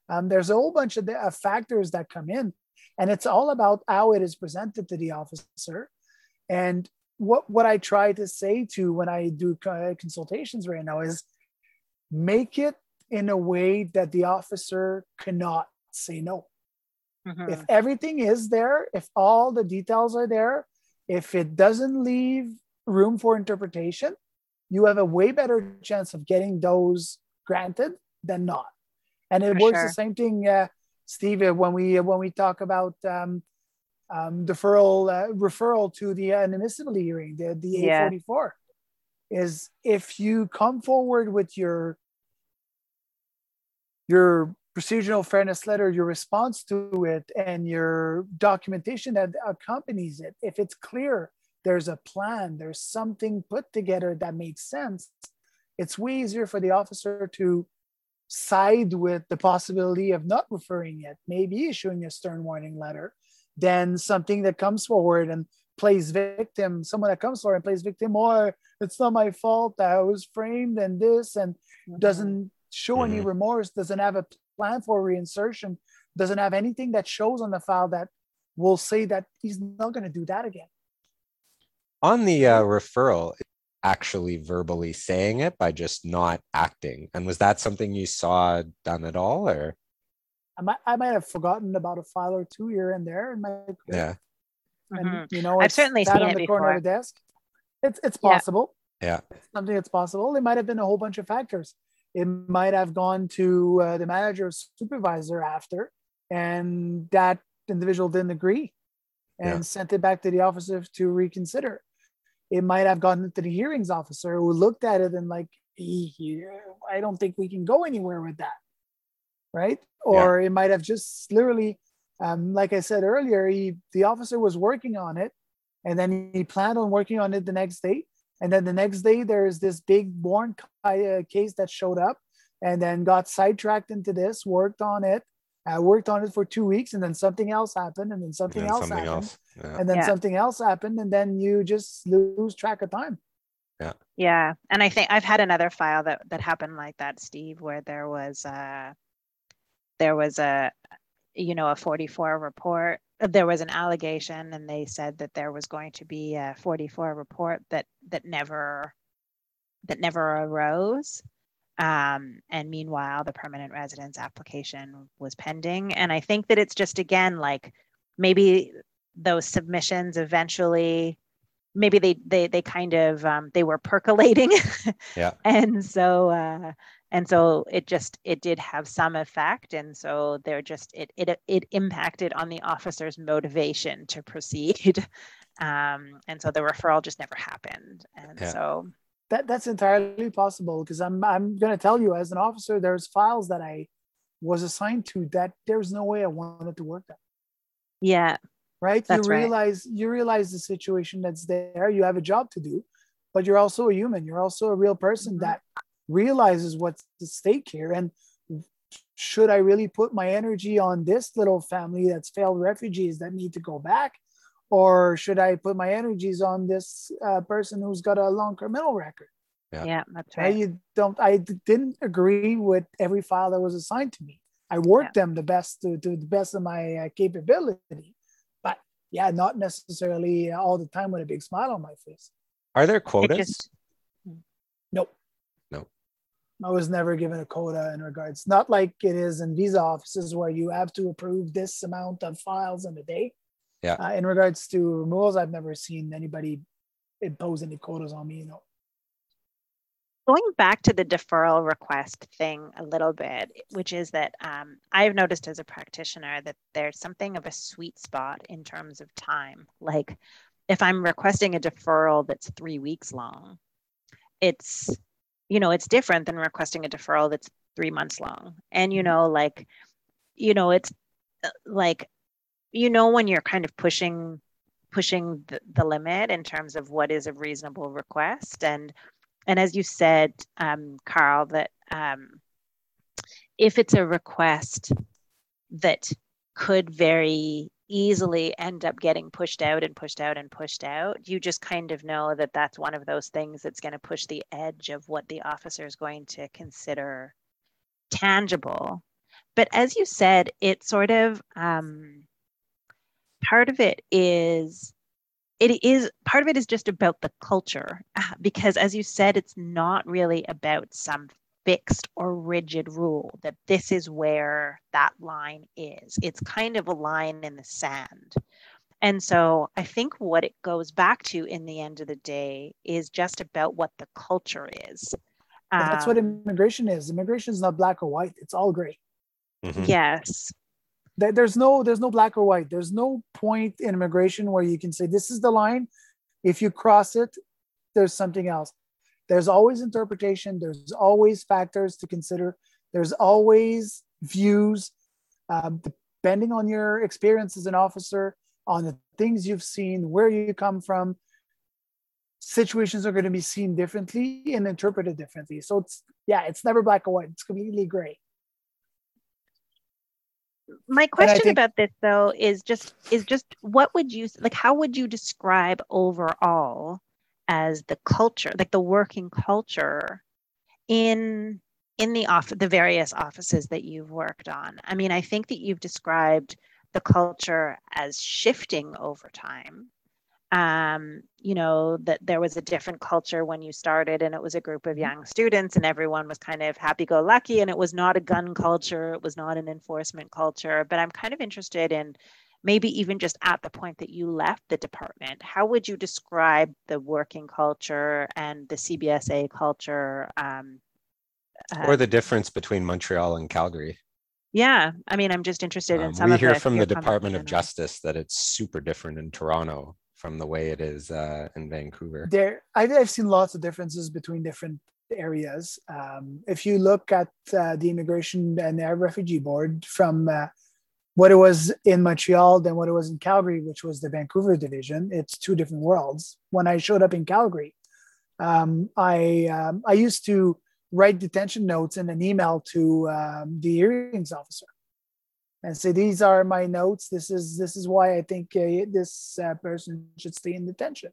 Um, there's a whole bunch of, the, of factors that come in, and it's all about how it is presented to the officer and what what I try to say to when I do consultations right now is make it in a way that the officer cannot say no. Mm-hmm. If everything is there, if all the details are there, if it doesn't leave room for interpretation, you have a way better chance of getting those granted than not. And it for works sure. the same thing, uh, Steve, when we when we talk about um, um, deferral uh, referral to the inadmissibility hearing, the, the yeah. A44, is if you come forward with your your procedural fairness letter, your response to it, and your documentation that accompanies it, if it's clear there's a plan, there's something put together that makes sense, it's way easier for the officer to side with the possibility of not referring it, maybe issuing a stern warning letter, than something that comes forward and plays victim, someone that comes forward and plays victim, or it's not my fault, I was framed and this, and mm-hmm. doesn't show mm-hmm. any remorse, doesn't have a plan for reinsertion, doesn't have anything that shows on the file that will say that he's not going to do that again. On the uh, referral, actually verbally saying it by just not acting. And was that something you saw done at all or? I might, I might have forgotten about a file or two here and there in my yeah. And mm-hmm. you know, I've certainly seen on the before. corner of the desk. It's it's possible. Yeah. It's something that's possible. It might have been a whole bunch of factors. It might have gone to uh, the manager or supervisor after, and that individual didn't agree and yeah. sent it back to the officer to reconsider. It might have gone to the hearings officer who looked at it and like, I don't think we can go anywhere with that right? Or yeah. it might have just literally, um, like I said earlier, he, the officer was working on it, and then he planned on working on it the next day. And then the next day, there's this big born uh, case that showed up, and then got sidetracked into this, worked on it, I worked on it for two weeks, and then something else happened, and then something else something happened. Else. yeah. and then yeah. something else happened, and then you just lose track of time. Yeah. Yeah, and I think I've had another file that that happened like that, Steve, where there was a there was a you know a 44 report there was an allegation and they said that there was going to be a 44 report that that never that never arose um, and meanwhile the permanent residence application was pending. And i think that it's just again like maybe those submissions eventually maybe they they they kind of um, they were percolating. <laughs> Yeah. And so uh, and so it just it did have some effect and so they're just it it, it impacted on the officer's motivation to proceed <laughs> um, and so the referral just never happened and yeah. so that that's entirely possible because i'm i'm going to tell you as an officer there's files that i was assigned to that there's no way i wanted to work that yeah right that's you realize right. you realize the situation that's there you have a job to do but you're also a human you're also a real person mm-hmm. that realizes what's at stake here. And should i really put my energy on this little family that's failed refugees that need to go back? Or should i put my energies on this uh, person who's got a long criminal record? Yeah, yeah that's right. you don't i didn't agree with every file that was assigned to me. I worked yeah. them the best to, to the best of my uh, capability. But yeah not necessarily all the time with a big smile on my face. Are there quotas? just, nope I was never given a quota in regards, not like it is in visa offices where you have to approve this amount of files in a day. Yeah. Uh, in regards to removals, I've never seen anybody impose any quotas on me. You know. Going back to the deferral request thing a little bit, which is that um, I've noticed as a practitioner that there's something of a sweet spot in terms of time. Like if I'm requesting a deferral that's three weeks long, it's you know, it's different than requesting a deferral that's three months long. And, you mm-hmm. know, like, you know, it's uh, like, you know, when you're kind of pushing, pushing the, the limit in terms of what is a reasonable request. And, and as you said, um, Carl, that um, if it's a request that could very easily end up getting pushed out and pushed out and pushed out. You just kind of know that that's one of those things that's going to push the edge of what the officer is going to consider tangible. But as you said, it sort of um, part of it is it is part of it is just about the culture because as you said it's not really about some fixed or rigid rule that this is where that line is. It's kind of a line in the sand. And so I think what it goes back to in the end of the day is just about what the culture is. Um, that's what um, immigration is. Immigration is not black or white. It's all gray. Mm-hmm. Yes. There's no there's no black or white. There's no point in immigration where you can say this is the line. If you cross it, there's something else there's always interpretation. There's always factors to consider. There's always views. Um, depending on your experience as an officer on the things you've seen where you come from situations are going to be seen differently and interpreted differently. So it's yeah it's never black or white. It's completely gray. My question think, about this though is just is just what would you like how would you describe overall as the culture, like the working culture in in the off the various offices that you've worked on. I mean, I think that you've described the culture as shifting over time. Um, you know, that there was a different culture when you started and it was a group of young students and everyone was kind of happy go lucky and it was not a gun culture, it was not an enforcement culture. But I'm kind of interested in maybe even just at the point that you left the department, how would you describe the working culture and the CBSA culture? Um, uh, or the difference between Montreal and Calgary? Yeah, I mean, I'm just interested in um, some. We hear from the Department of Justice that it's super different in Toronto from the way it is uh, in Vancouver. There, I've seen lots of differences between different areas. Um, if you look at uh, the Immigration and Refugee Board from uh, what it was in Montreal than what it was in Calgary, which was the Vancouver division. It's two different worlds. When I showed up in Calgary, um, I um, I used to write detention notes in an email to um, the hearings officer. and say these are my notes. This is this is why I think uh, this uh, person should stay in detention.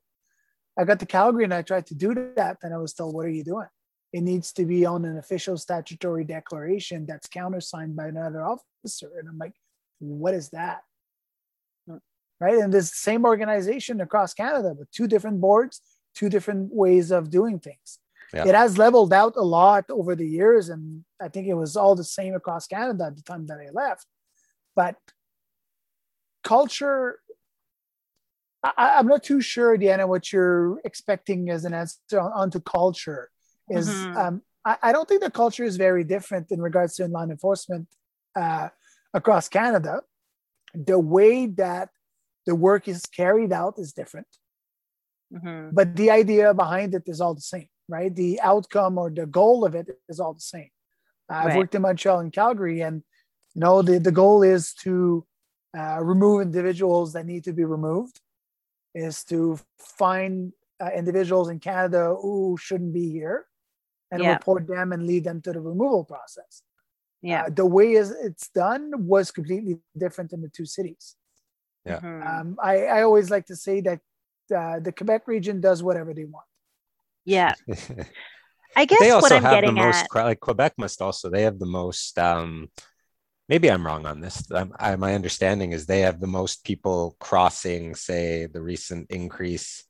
I got to Calgary and I tried to do that, and I was told, "What are you doing? It needs to be on an official statutory declaration that's countersigned by another officer." And I'm like, "What is that?" Right? And this same organization across Canada with two different boards, two different ways of doing things. Yeah. It has leveled out a lot over the years, and I think it was all the same across Canada at the time that I left. But culture I, am not too sure, Deanna, what you're expecting as an answer on, onto culture is. Mm-hmm. Um, I, I, don't think the culture is very different in regards to law enforcement uh, across Canada. The way that the work is carried out is different, mm-hmm. but the idea behind it is all the same, right? The outcome or the goal of it is all the same. I've worked in Montreal and Calgary, and you know the, the goal is to uh, remove individuals that need to be removed is to find uh, individuals in Canada who shouldn't be here and yeah. report them and lead them to the removal process. Yeah. Uh, the way is it's done was completely different in the two cities. Yeah. Mm-hmm. Um, I, I always like to say that uh, the Quebec region does whatever they want. Yeah. <laughs> I guess they also what I'm have getting the most, at, like Quebec must also, they have the most um, maybe I'm wrong on this. I, my understanding is they have the most people crossing, say, the recent increase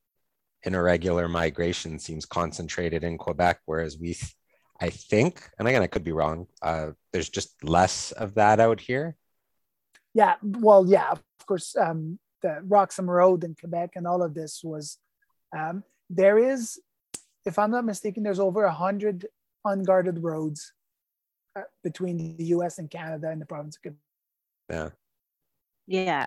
in irregular migration seems concentrated in Quebec, whereas we, I think, and again, I could be wrong, uh, there's just less of that out here. Yeah, well, yeah, of course, um, the Roxham Road in Quebec and all of this was, um, there is, if I'm not mistaken, there's over a hundred unguarded roads uh, between the US and Canada and the province of Quebec. Yeah. Yeah.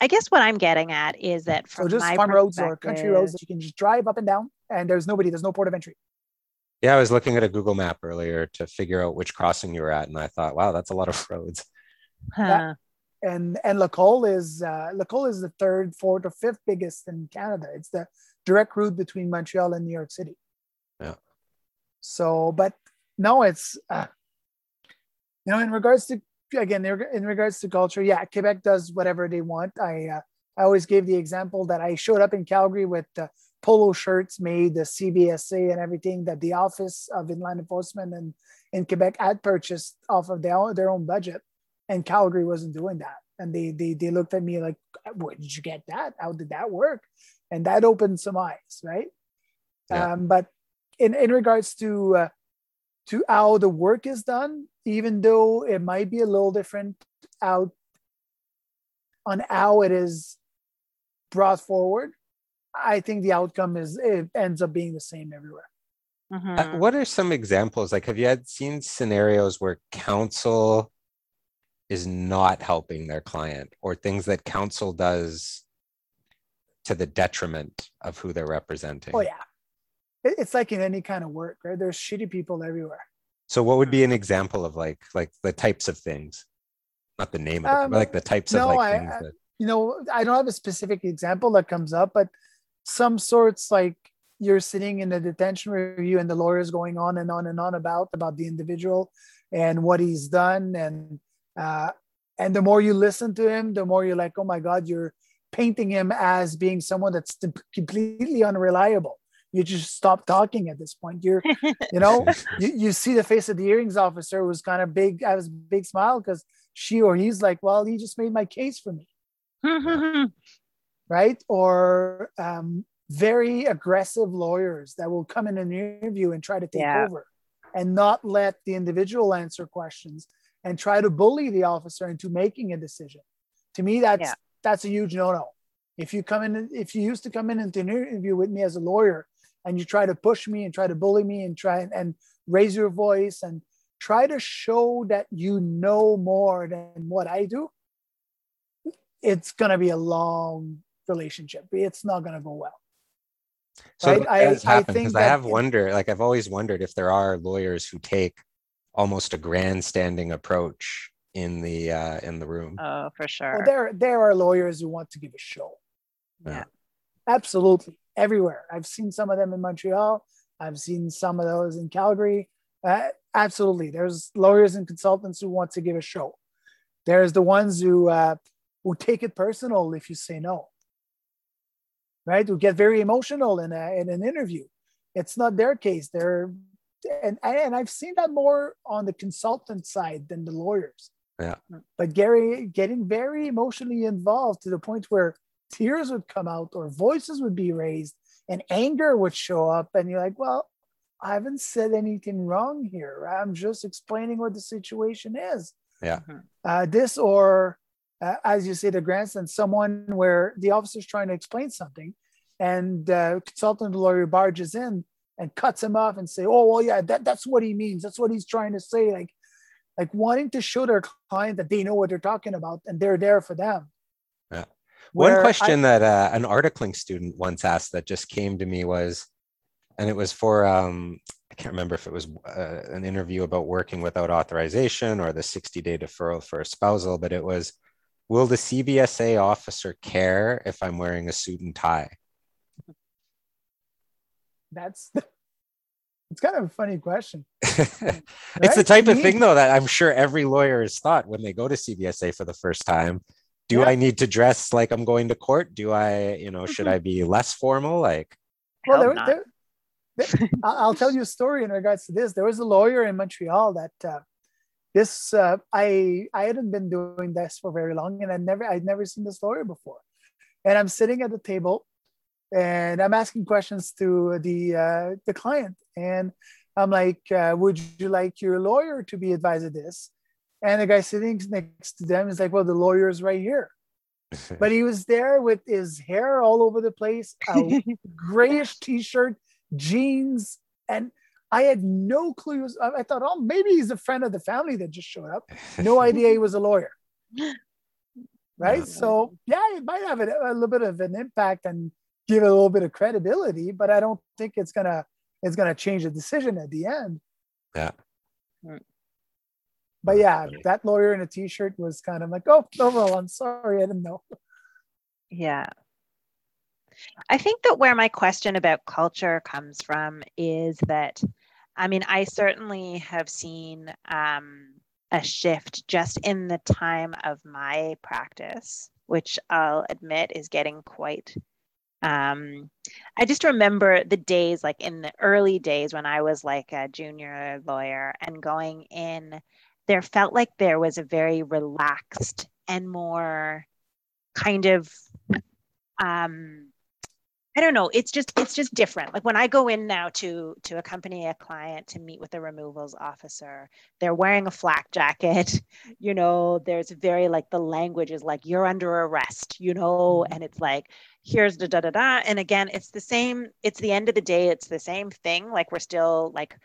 I guess what I'm getting at is that from so just farm roads or country roads that you can just drive up and down and there's nobody, there's no port of entry. Yeah, I was looking at a Google map earlier to figure out which crossing you were at, and I thought, wow, that's a lot of <laughs> roads. Huh. Yeah. And and Lacolle is uh, Lacolle is the third, fourth, or fifth biggest in Canada. It's the direct route between Montreal and New York City. Yeah. So, but no, it's uh, you know, in regards to again, in regards to culture, yeah, Quebec does whatever they want. I uh, I always gave the example that I showed up in Calgary with the polo shirts made, the CBSA and everything that the Office of Inland Enforcement and in Quebec had purchased off of their own, their own budget, and Calgary wasn't doing that. And they they they looked at me like, "Where did you get that? How did that work?" And that opened some eyes, right? Yeah. Um, but in in regards to uh, to how the work is done, even though it might be a little different out on how it is brought forward, I think the outcome is it ends up being the same everywhere. Mm-hmm. Uh, what are some examples? Like, have you had seen scenarios where counsel is not helping their client, or things that counsel does to the detriment of who they're representing? Oh yeah, it's like in any kind of work, right? There's shitty people everywhere. So what would be an example of like like the types of things? Not the name of it, um, but like the types no, of like I, things that you know, I don't have a specific example that comes up, but some sorts like you're sitting in a detention review and the lawyer is going on and on and on about about the individual and what he's done and uh, and the more you listen to him the more you're like oh my god you're painting him as being someone that's completely unreliable you just stop talking at this point. You're, <laughs> you know, you, you see the face of the hearings officer was kind of big, I was a big smile because she or he's like, well, he just made my case for me. <laughs> right? Or um, very aggressive lawyers that will come in an interview and try to take yeah. over and not let the individual answer questions and try to bully the officer into making a decision. To me, that's yeah. that's a huge no-no. If you come in, if you used to come in into an interview with me as a lawyer and you try to push me and try to bully me and try and, and raise your voice and try to show that you know more than what I do, it's going to be a long relationship. It's not going to go well. So right? I, I think I have wondered, like I've always wondered if there are lawyers who take almost a grandstanding approach in the uh, in the room. Oh, for sure. Well, there there are lawyers who want to give a show. Yeah, absolutely everywhere. I've seen some of them in Montreal. I've seen some of those in Calgary. Uh, absolutely. There's lawyers and consultants who want to give a show. There's the ones who uh, who take it personal if you say no. Right? Who get very emotional in a in an interview. It's not their case. They're and and I've seen that more on the consultant side than the lawyers. Yeah. But Gary getting very emotionally involved to the point where tears would come out or voices would be raised and anger would show up and you're like, well, I haven't said anything wrong here. I'm just explaining what the situation is. Yeah. Uh, this or uh, as you say, the grandson, someone where the officer's trying to explain something and uh, consultant lawyer barges in and cuts him off and say, "Oh, well, yeah, that, that's what he means. That's what he's trying to say." Like, like wanting to show their client that they know what they're talking about and they're there for them. Yeah. One question I, that uh, an articling student once asked that just came to me was, and it was for um, I can't remember if it was uh, an interview about working without authorization or the 60 day deferral for a spousal, but it was, will the CBSA officer care if I'm wearing a suit and tie? That's the, it's kind of a funny question. right? <laughs> It's the type of thing though that I'm sure every lawyer has thought when they go to CBSA for the first time. Do yeah. I need to dress like I'm going to court? Do I, you know, should mm-hmm. I be less formal? Like, well, there, there, there, I'll tell you a story in regards to this. There was a lawyer in Montreal that uh, this uh, I I hadn't been doing this for very long, and I never I'd never seen this lawyer before. And I'm sitting at the table, and I'm asking questions to the uh, the client, and I'm like, uh, "Would you like your lawyer to be advised of this?" And the guy sitting next to them is like, "Well, the lawyer is right here." <laughs> but he was there with his hair all over the place, a <laughs> grayish t-shirt, jeans, and I had no clue. Was, I thought, oh, maybe he's a friend of the family that just showed up. No <laughs> idea he was a lawyer. <laughs> Right. So yeah, it might have a, a little bit of an impact and give it a little bit of credibility, but I don't think it's gonna it's gonna change the decision at the end. Yeah. Hmm. But yeah, that lawyer in a t-shirt was kind of like, oh, no, overall, I'm sorry, I didn't know. Yeah. I think that where my question about culture comes from is that, I mean, I certainly have seen um, a shift just in the time of my practice, which I'll admit is getting quite um, I just remember the days, like in the early days when I was like a junior lawyer and going in, there felt like there was a very relaxed and more kind of um, I don't know. It's just it's just different. Like when I go in now to to accompany a client to meet with a removals officer, they're wearing a flak jacket. <laughs> You know, there's very like the language is like you're under arrest. You know, mm-hmm. and it's like here's the da da da. And again, it's the same. It's the end of the day. It's the same thing. Like we're still like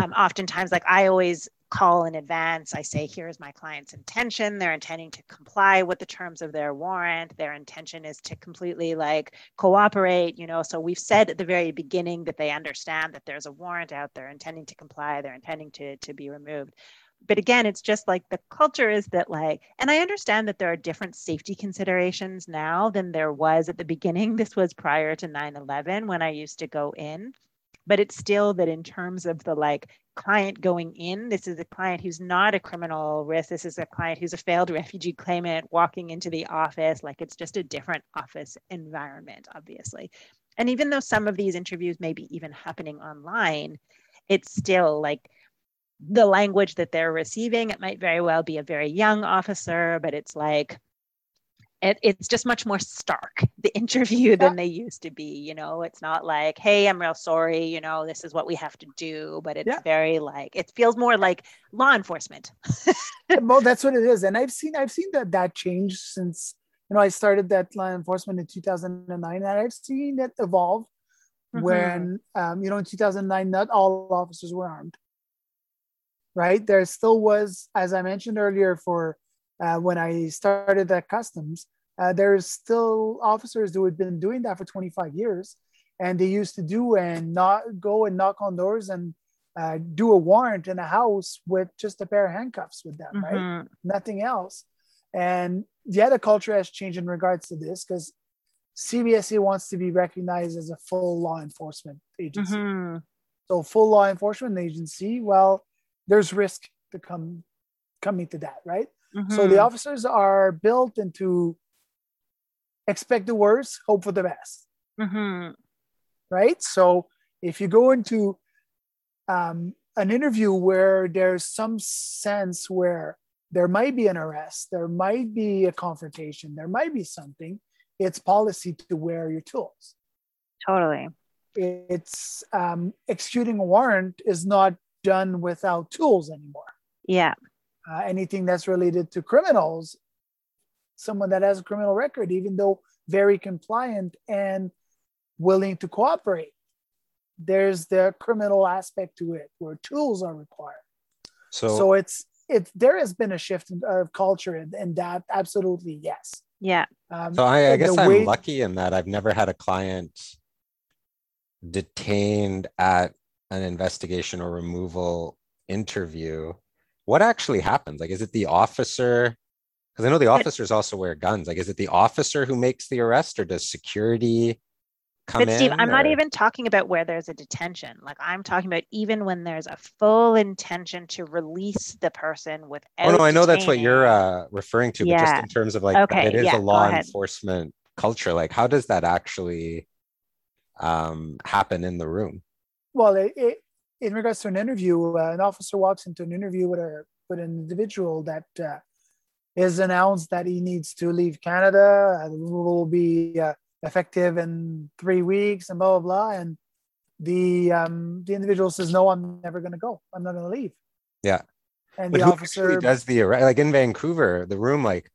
um, oftentimes like I always call in advance. I say, here's my client's intention. They're intending to comply with the terms of their warrant. Their intention is to completely like cooperate, you know. So we've said at the very beginning that they understand that there's a warrant out there intending to comply, they're intending to, to be removed. But again, it's just like the culture is that like, and I understand that there are different safety considerations now than there was at the beginning. This was prior to 9 11 when I used to go in but it's still that in terms of the like client going in. This is a client who's not a criminal risk. This is a client who's a failed refugee claimant walking into the office. Like it's just a different office environment obviously. And even though some of these interviews may be even happening online it's still like the language that they're receiving it might very well be a very young officer but it's like it, it's just much more stark <laughs> the interview yeah. than they used to be you know it's not like hey i'm real sorry you know this is what we have to do but it's yeah. very like it feels more like law enforcement <laughs> well that's what it is and i've seen i've seen that that change since you know i started that law enforcement in 2009 and i've seen it evolve mm-hmm. when um, you know in 2009 not all officers were armed right there still was as i mentioned earlier for uh, when I started at customs, uh, there's still officers who have been doing that for 25 years, and they used to do and not go and knock on doors and uh, do a warrant in a house with just a pair of handcuffs with them, mm-hmm. right? Nothing else. And yeah, the culture has changed in regards to this because CBSA wants to be recognized as a full law enforcement agency. Mm-hmm. So full law enforcement agency, well, there's risk to come coming to that, right? So the Mhm. officers are built into expect the worst, hope for the best, Mhm. right? So if you go into um, an interview where there's some sense where there might be an arrest, there might be a confrontation, there might be something, it's policy to wear your tools. Totally. It's um, executing a warrant is not done without tools anymore. Yeah. uh, anything that's related to criminals, someone that has a criminal record, even though very compliant and willing to cooperate. There's the criminal aspect to it where tools are required. So, So, it's it's there has been a shift in, of culture in, in that absolutely yes. Yeah. Um, so I, I guess I'm way- lucky in that I've never had a client detained at an investigation or removal interview. What actually happens? Like, is it the officer? Because I know the officers also wear guns. Like, is it the officer who makes the arrest, or does security come But Steve, in? I'm not even talking about where there's a detention. Like I'm talking about even when there's a full intention to release the person without. Oh no, I know that's what you're uh, referring to, but just in terms of like Okay, it is yeah, a law enforcement culture. Like, how does that actually um, happen in the room? well, it, it, in regards to an interview, uh, an officer walks into an interview with a with an individual that uh, is announced that he needs to leave Canada. The rule will be uh, effective in three weeks, and blah blah blah. And the um, the individual says, "No, I'm never going to go. I'm not going to leave." Yeah. And But the officer does the arrest? Like in Vancouver, the room like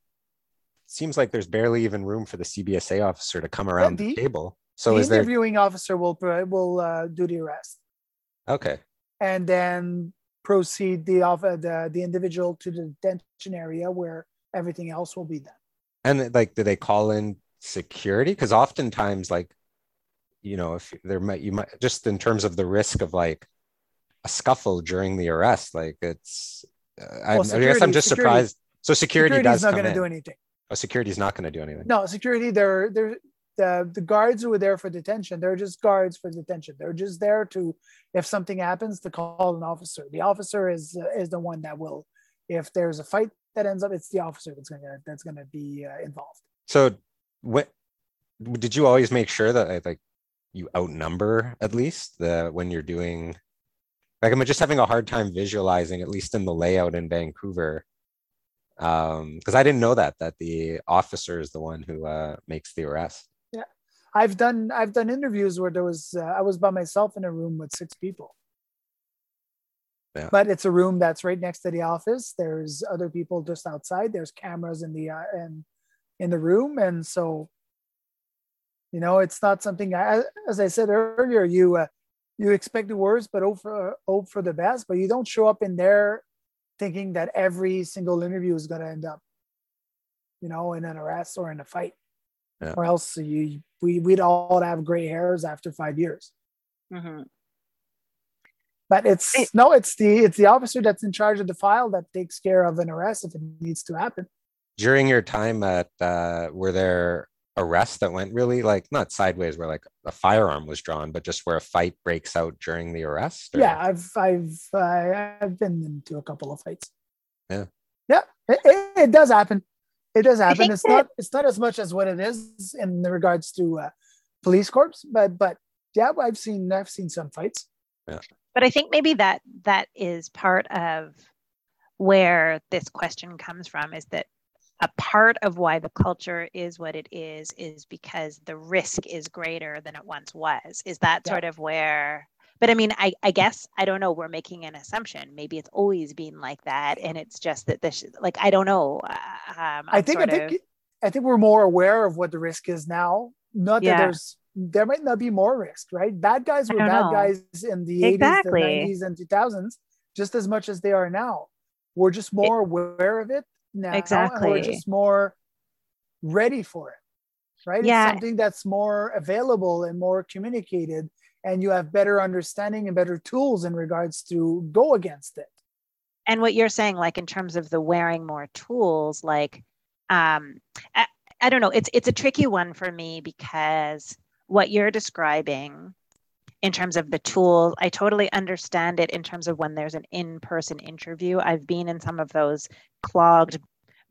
seems like there's barely even room for the CBSA officer to come around the, the- table. So the is there? interviewing officer will will uh, do the arrest Okay, and then proceed the uh, the the individual to the detention area where everything else will be done. and like, do they call in security? Because oftentimes, like, you know, if there might you might just in terms of the risk of like a scuffle during the arrest, like it's. Uh, I, Well, I guess I'm just security- surprised. So security Security's does not going to do anything. Oh, security's not going to do anything. No, security. They're they're the the guards who are there for detention. They're just guards for detention. They're just there to, if something happens, to call an officer. The officer is is the one that will, if there's a fight that ends up, it's the officer that's gonna that's gonna be uh, involved. So what did you always make sure that like, like you outnumber at least the when you're doing like I'm just having a hard time visualizing at least in the layout in Vancouver um because I didn't know that that the officer is the one who uh makes the arrest. Yeah. I've done I've done interviews where there was uh, I was by myself in a room with six people. Yeah. But it's a room that's right next to the office. There's other people just outside. There's cameras in the uh, in in the room, and so you know it's not something. I, as I said earlier, you uh, you expect the worst, but hope for hope for the best. But you don't show up in there thinking that every single interview is going to end up, you know, in an arrest or in a fight, Yeah. or else you we we'd all have gray hairs after five years. Mhm. But it's Hey. no, it's the it's the officer that's in charge of the file that takes care of an arrest if it needs to happen. During your time at uh were there arrests that went really like not sideways where like a firearm was drawn, but just where a fight breaks out during the arrest? or- Yeah, I've I've uh, I've been into a couple of fights. Yeah. yeah, it, it, it does happen. It does happen. It's that- not it's not as much as what it is in regards to uh, police corps, but but yeah, I've seen I've seen some fights. But I think maybe that that is part of where this question comes from is that a part of why the culture is what it is is because the risk is greater than it once was. Is that Yeah. sort of where but I mean, I, I guess I don't know. We're making an assumption. Maybe it's always been like that, and it's just that this, like, I don't know. uh, Um, I think I think of- I think we're more aware of what the risk is now. Not Yeah. that there's there might not be more risk, right? Bad guys were bad know. guys in the Exactly. 80s, the 90s, and 2000s, just as much as they are now. We're just more aware of it now. And we're Exactly. just more ready for it, right? Yeah. It's something that's more available and more communicated, and you have better understanding and better tools in regards to go against it. and what you're saying like in terms of the wearing more tools like um I, I don't know it's it's a tricky one for me because what you're describing in terms of the tools i totally understand it in terms of when there's an in-person interview i've been in some of those clogged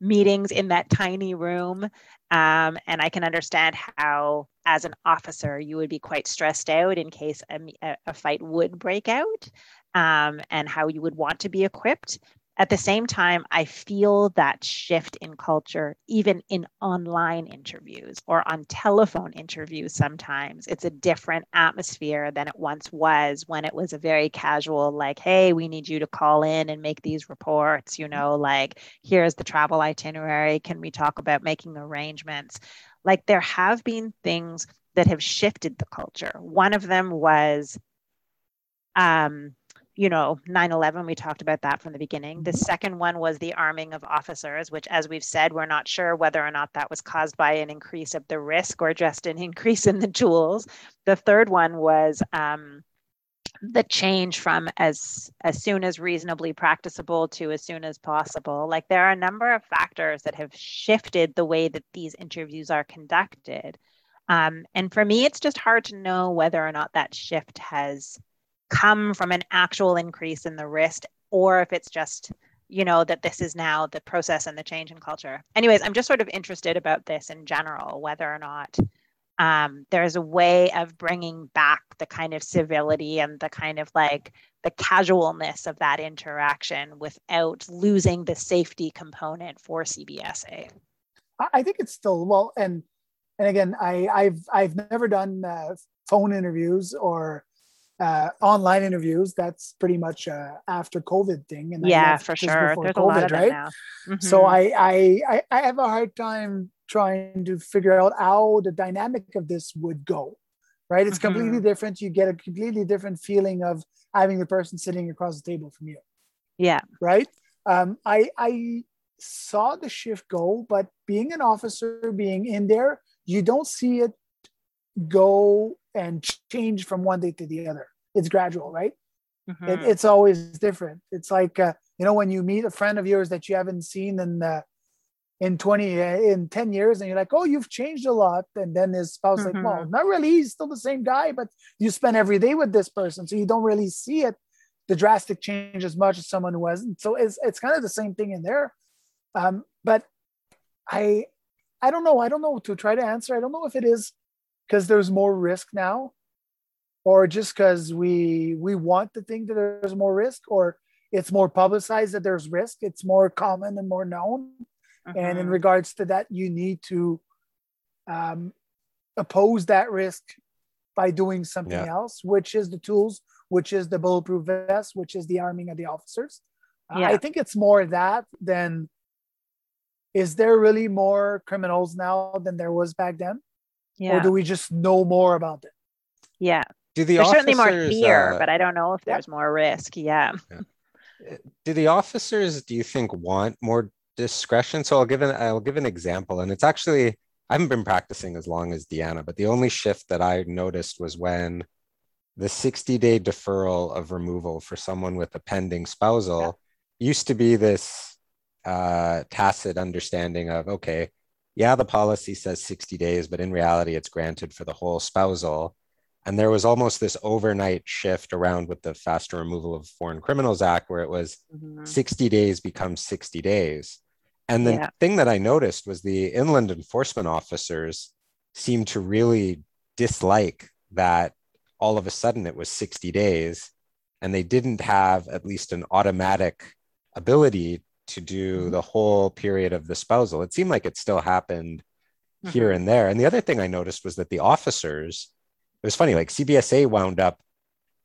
meetings in that tiny room. Um, and I can understand how, as an officer, you would be quite stressed out in case a, a fight would break out um, and how you would want to be equipped at the same time, I feel that shift in culture, even in online interviews or on telephone interviews, sometimes it's a different atmosphere than it once was when it was a very casual, like, hey, we need you to call in and make these reports, you know, like, here's the travel itinerary. Can we talk about making arrangements? Like, there have been things that have shifted the culture. One of them was, um, you know 9-11 we talked about that from the beginning. The mm-hmm. second one was the arming of officers which as we've said we're not sure whether or not that was caused by an increase of the risk or just an increase in the tools the third one was um, the change from as as soon as reasonably practicable to as soon as possible. Like there are a number of factors that have shifted the way that these interviews are conducted. Um, and for me it's just hard to know whether or not that shift has come from an actual increase in the risk or if it's just you know that this is now the process and the change in culture. Anyways i'm just sort of interested about this in general whether or not um, there's a way of bringing back the kind of civility and the kind of like the casualness of that interaction without losing the safety component for cbsa i think it's still well and and again i i've i've never done uh, phone interviews or uh, online interviews. That's pretty much uh, after COVID thing. And yeah, for sure. There's COVID, a lot of right? now. Mm-hmm. So I, I I have a hard time trying to figure out how the dynamic of this would go. Right, it's mm-hmm. completely different. You get a completely different feeling of having the person sitting across the table from you. Yeah. Right. Um, I I saw the shift go, but being an officer, being in there, you don't see it go and change from one day to the other. It's gradual, right? Mm-hmm. It, it's always different. It's like uh, you know when you meet a friend of yours that you haven't seen in uh, in 20 uh, in 10 years and you're like oh you've changed a lot and then his spouse mm-hmm. like well not really he's still the same guy but you spend every day with this person so you don't really see it the drastic change as much as someone who hasn't so it's, it's kind of the same thing in there um, but i i don't know i don't know to try to answer i don't know if it is because there's more risk now or just because we we want to think that there's more risk or it's more publicized that there's risk it's more common and more known uh-huh. and in uh-huh. regards to that you need to um, oppose that risk by doing something yeah. else which is the tools which is the bulletproof vest which is the arming of the officers yeah. i think it's more that than is there really more criminals now than there was back then yeah. or do we just know more about it? Yeah. Do the there's certainly more fear, uh, but I don't know if there's yeah. more risk. Yeah. yeah. Do the officers, do you think, want more discretion? So I'll give an I'll give an example, and it's actually I haven't been practicing as long as Deanna, but the only shift that I noticed was when the 60 day deferral of removal for someone with a pending spousal yeah. used to be this uh, tacit understanding of okay yeah, the policy says 60 days, but in reality, it's granted for the whole spousal. And there was almost this overnight shift around with the faster removal of Foreign Criminals Act, where it was mm-hmm. 60 days becomes 60 days. And the yeah. thing that I noticed was the inland enforcement officers seemed to really dislike that all of a sudden it was 60 days and they didn't have at least an automatic ability to do mm-hmm. the whole period of the spousal. It seemed like it still happened mm-hmm. here and there. And the other thing I noticed was that the officers, it was funny, like CBSA wound up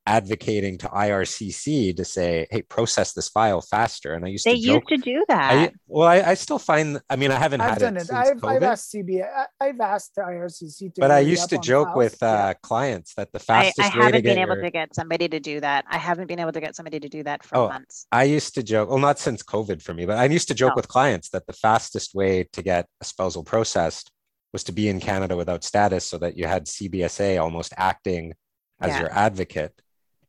advocating to IRCC to say, "Hey, process this file faster." And I used they to used to do that. I, well, I, I, still find. I mean, I haven't I've had done it. it. I've, I've, asked CBA. I've asked the IRCC to. But I used to joke with uh, yeah. clients that the fastest. I, I haven't been able your... to get somebody to do that. I haven't been able to get somebody to do that for oh, months. I used to joke. Well, not since COVID for me, but I used to joke with clients that the fastest way to get a spousal processed was to be in Canada without status, so that you had CBSA almost acting as yeah. your advocate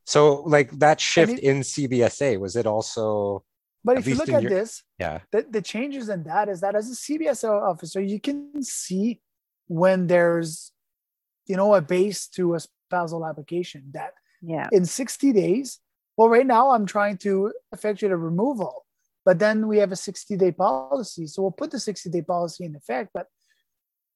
so like that shift it, in CBSA, was it also but if you look at your, this, yeah, the, the changes in that is that as a CBSA officer, you can see when there's you know a base to a spousal application that yeah in 60 days well right now i'm trying to effectuate a removal but then we have a 60 day policy. So we'll put the 60 day policy in effect. But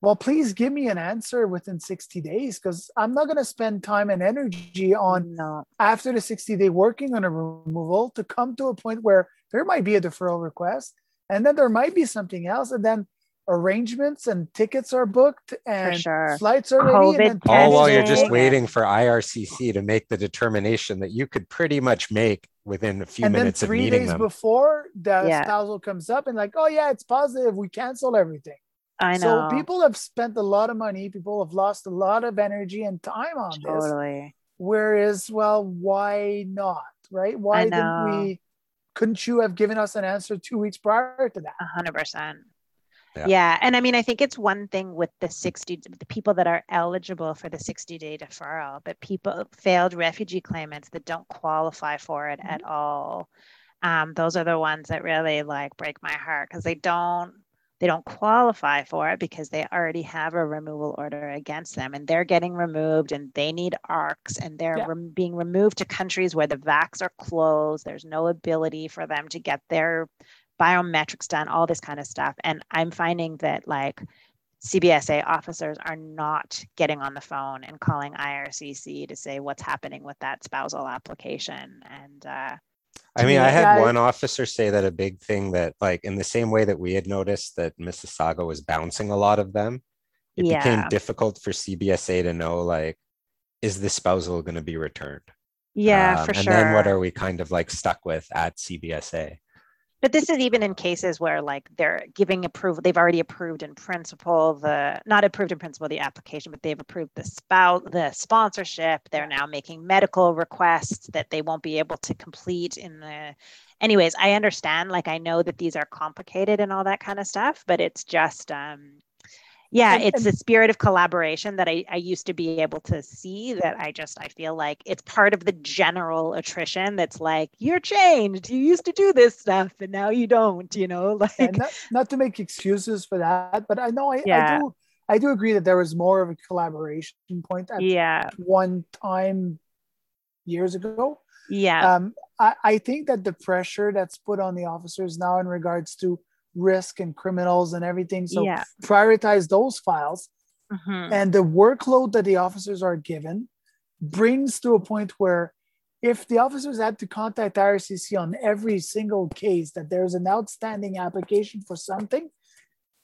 well, please give me an answer within 60 days because I'm not going to spend time and energy on No. after the 60 day working on a removal to come to a point where there might be a deferral request and then there might be something else. And then arrangements and tickets are booked and sure. flights are ready. COVID and then All while you're just waiting for IRCC to make the determination that you could pretty much make within a few and then minutes of three meeting days them. before the Yeah. spousal comes up and like, oh yeah, it's positive. We cancel everything. I know. So people have spent a lot of money. People have lost a lot of energy and time on this. totally. Whereas, well, why not? Right? Why didn't we? Couldn't you have given us an answer two weeks prior to that? A hundred percent. Yeah. Yeah. And I mean, I think it's one thing with the 60, the people that are eligible for the 60 day deferral, but people, failed refugee claimants that don't qualify for it at all. Um, those are the ones that really like break my heart because they don't, they don't qualify for it because they already have a removal order against them and they're getting removed and they need ARCs and they're Yeah. rem- being removed to countries where the VACs are closed. There's no ability for them to get their biometrics done, all this kind of stuff. And I'm finding that like CBSA officers are not getting on the phone and calling IRCC to say what's happening with that spousal application. And uh, I mean, I had one officer say that a big thing that, like, in the same way that we had noticed that Mississauga was bouncing a lot of them, it became difficult for CBSA to know, like, is this spousal going to be returned? yeah, Um, for and sure. then what are we kind of like stuck with at CBSA? But this is even in cases where like they're giving approval, they've already approved in principle the not approved in principle the application, but they've approved the spout the sponsorship. They're now making medical requests that they won't be able to complete in the anyways, I understand, like I know that these are complicated and all that kind of stuff, but it's just um yeah, And- it's and- the spirit of collaboration that I, I used to be able to see that I just I feel like it's part of the general attrition that's like you're changed. You used to do this stuff and now you don't, you know, <laughs> like not, not to make excuses for that, but I know I, Yeah. I do I do agree that there was more of a collaboration point at yeah, one time years ago. yeah, Um, I, I think that the pressure that's put on the officers now in regards to risk and criminals and everything, so yeah. prioritize those files mhm, and the workload that the officers are given brings to a point where if the officers had to contact IRCC on every single case that there's an outstanding application for something,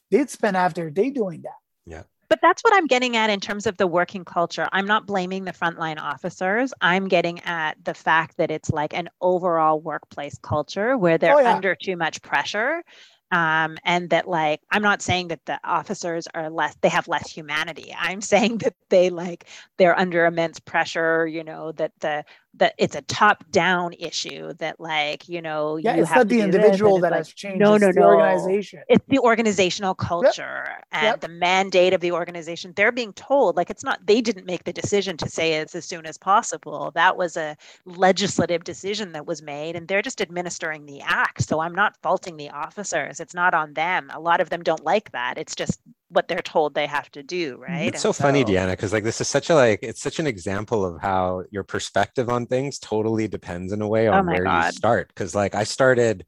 they'd spend half their day doing that. Yeah. But that's what I'm getting at in terms of the working culture. I'm not blaming the frontline officers. I'm getting at the fact that it's like an overall workplace culture where they're Oh, yeah. under too much pressure. Um, and that like I'm not saying that the officers are less they have less humanity. I'm <laughs> saying that they like they're under immense pressure, you know, that the that it's a top down issue that like, you know, Yeah, you it's have not to the individual that like, has changed. no, no, the no. organization. it's the organizational culture and Yep. the mandate of the organization they're being told like it's not they didn't make the decision to say it's as soon as possible that was a legislative decision that was made and they're just administering the act so i'm not faulting the officers it's not on them a lot of them don't like that it's just what they're told they have to do mm-hmm. right It's so And funny, Deanna, because like this is such a like it's such an example of how your perspective on things totally depends in a way Oh on my where you start. Because like I started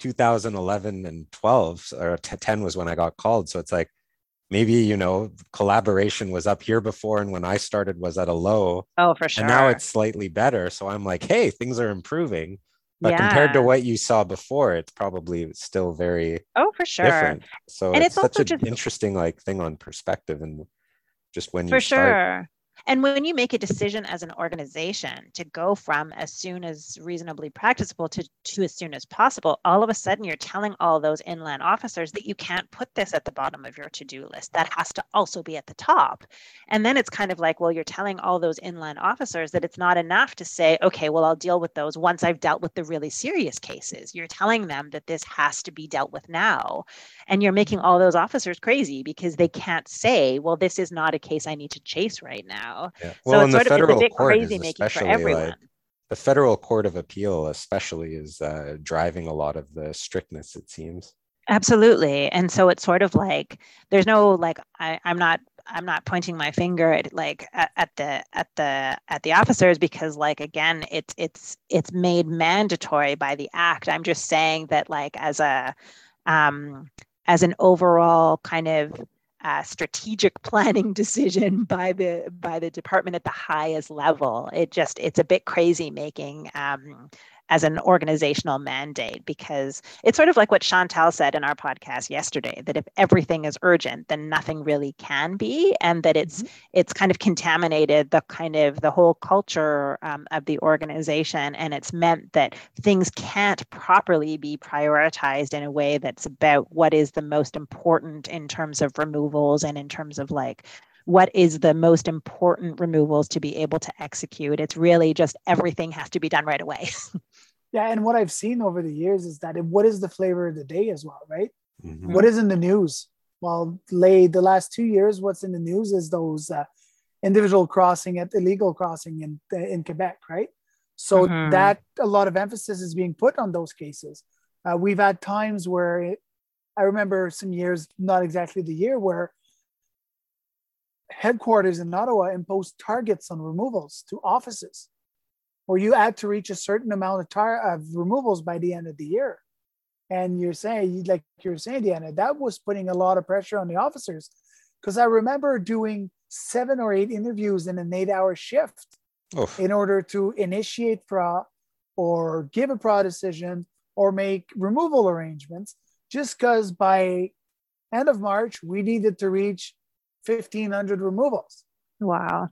2011 and 12, or t- 10 was when I got called. So it's like maybe you know collaboration was up here before, and when I started was at a low, oh for sure and now it's slightly better. So I'm like, hey, things are improving. But compared to what you saw before, it's probably still very oh for sure different. So And it's, it's such an just- interesting like thing on perspective and just when you for start. sure and when you make a decision as an organization to go from as soon as reasonably practicable to, to as soon as possible all of a sudden you're telling all those inland officers that you can't put this at the bottom of your to-do list. That has to also be at the top. And then it's kind of like well you're telling all those inland officers that it's not enough to say okay well i'll deal with those once i've dealt with the really serious cases. You're telling them that this has to be dealt with now. And you're making all those officers crazy because they can't say well this is not a case i need to chase right now Yeah. so Well, it's and the sort of it's a federal bit court crazy making for everyone like the federal court of appeal, especially, is uh, driving a lot of the strictness. It seems. absolutely and so it's sort of like there's no like I, i'm not I'm not pointing my finger at like at, at, the at the at the officers because like again it's it's it's made mandatory by the act. I'm just saying that like as a um, as an overall kind of uh, strategic <laughs> planning decision by the by the department at the highest level. It just it's a bit crazy making um, as an organizational mandate because it's sort of like what Chantal said in our podcast yesterday that if everything is urgent then nothing really can be and that it's mm-hmm. it's kind of contaminated the kind of the whole culture um, of the organization and it's meant that things can't properly be prioritized in a way that's about what is the most important in terms of removals and in terms of like what is the most important removals to be able to execute. It's really just everything has to be done right away. <laughs> yeah, and what I've seen over the years is that it, what is the flavor of the day as well, right? Mm-hmm. What is in the news? Well, lay the last two years, what's in the news is those uh, individual crossing at illegal crossing in in Quebec, right? So mm-hmm. that a lot of emphasis is being put on those cases. Uh, we've had times where it, I remember some years, not exactly the year, where headquarters in Ottawa imposed targets on removals to offices, or you had to reach a certain amount of, tar- of removals by the end of the year. And you're saying, like you're saying, Deanna, that was putting a lot of pressure on the officers. Because I remember doing seven or eight interviews in an eight hour shift Oof. in order to initiate PRA or give a PRA decision or make removal arrangements, just because by end of March, we needed to reach 1500 removals. Wow.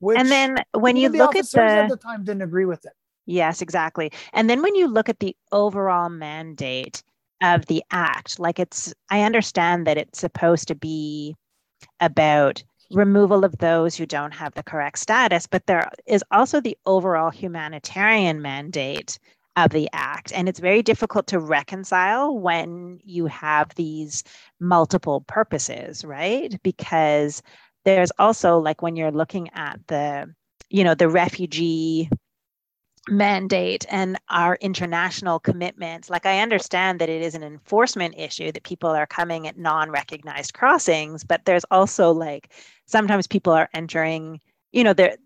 And then when you look at the at the time didn't agree with it. Yes, exactly. And then when you look at the overall mandate of the act, like it's I understand that it's supposed to be about removal of those who don't have the correct status, but there is also the overall humanitarian mandate of the act. And it's very difficult to reconcile when you have these multiple purposes, right? Because there's also like when you're looking at the, you know, the refugee mandate and our international commitments like i understand that it is an enforcement issue that people are coming at non-recognized crossings but there's also like sometimes people are entering you know there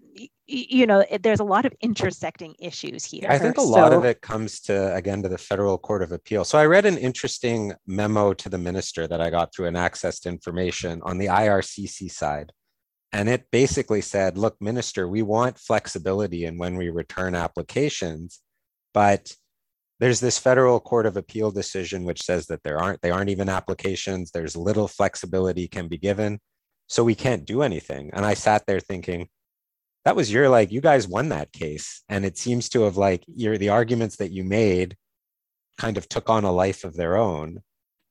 you know there's a lot of intersecting issues here. I think a lot of it comes to again to the federal court of appeal. So i read an interesting memo to the minister that i got through an access to information on the ircc side. And it basically said look minister we want flexibility in when we return applications but there's this federal court of appeal decision which says that there aren't they aren't even applications. There's little flexibility can be given. So we can't do anything. And i sat there thinking that was your like you guys won that case and it seems to have like your the arguments that you made kind of took on a life of their own.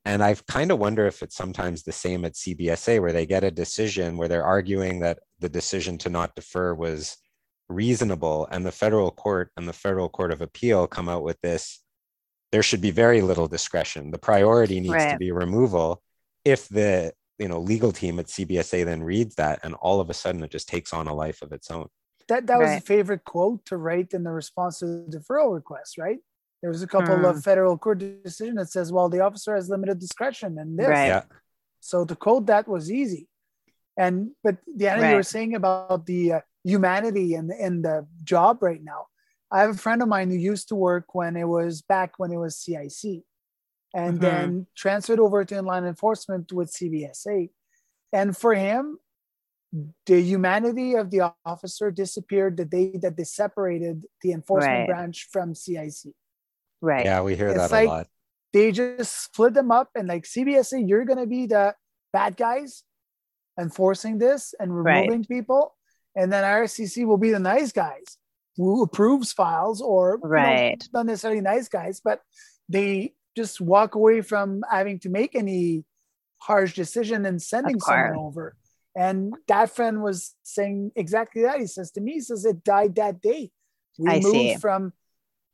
And i kind of wonder if it's sometimes the same at cbsa where they get a decision where they're arguing that the decision to not defer was reasonable and the federal court and the federal court of appeal come out with this there should be very little discretion. The priority needs right. to be removal. If the you know legal team at CBSA then reads that and all of a sudden it just takes on a life of its own. That that was right. a favorite quote to write in the response to the deferral request, right? There was a couple mm. of hmm. federal court decision that says, well, the officer has limited discretion and this. Right. Yeah. So to quote that was easy. And but Deanna, right. you were saying about the uh, humanity and in the job right now. I have a friend of mine who used to work when it was back when it was CIC and mm-hmm. then transferred over to inland enforcement with CBSA. And for him, the humanity of the officer disappeared the day that they separated the enforcement right. branch from CIC. Right. Yeah, we hear it's that like, a lot. They just split them up and like CBSA, you're gonna be the bad guys enforcing this and removing right. people, and then IRCC will be the nice guys who approves files or right. You know, not necessarily nice guys, but they just walk away from having to make any harsh decision and sending someone over. And that friend was saying exactly that. He says to me, he says it died that day. We I moved see. from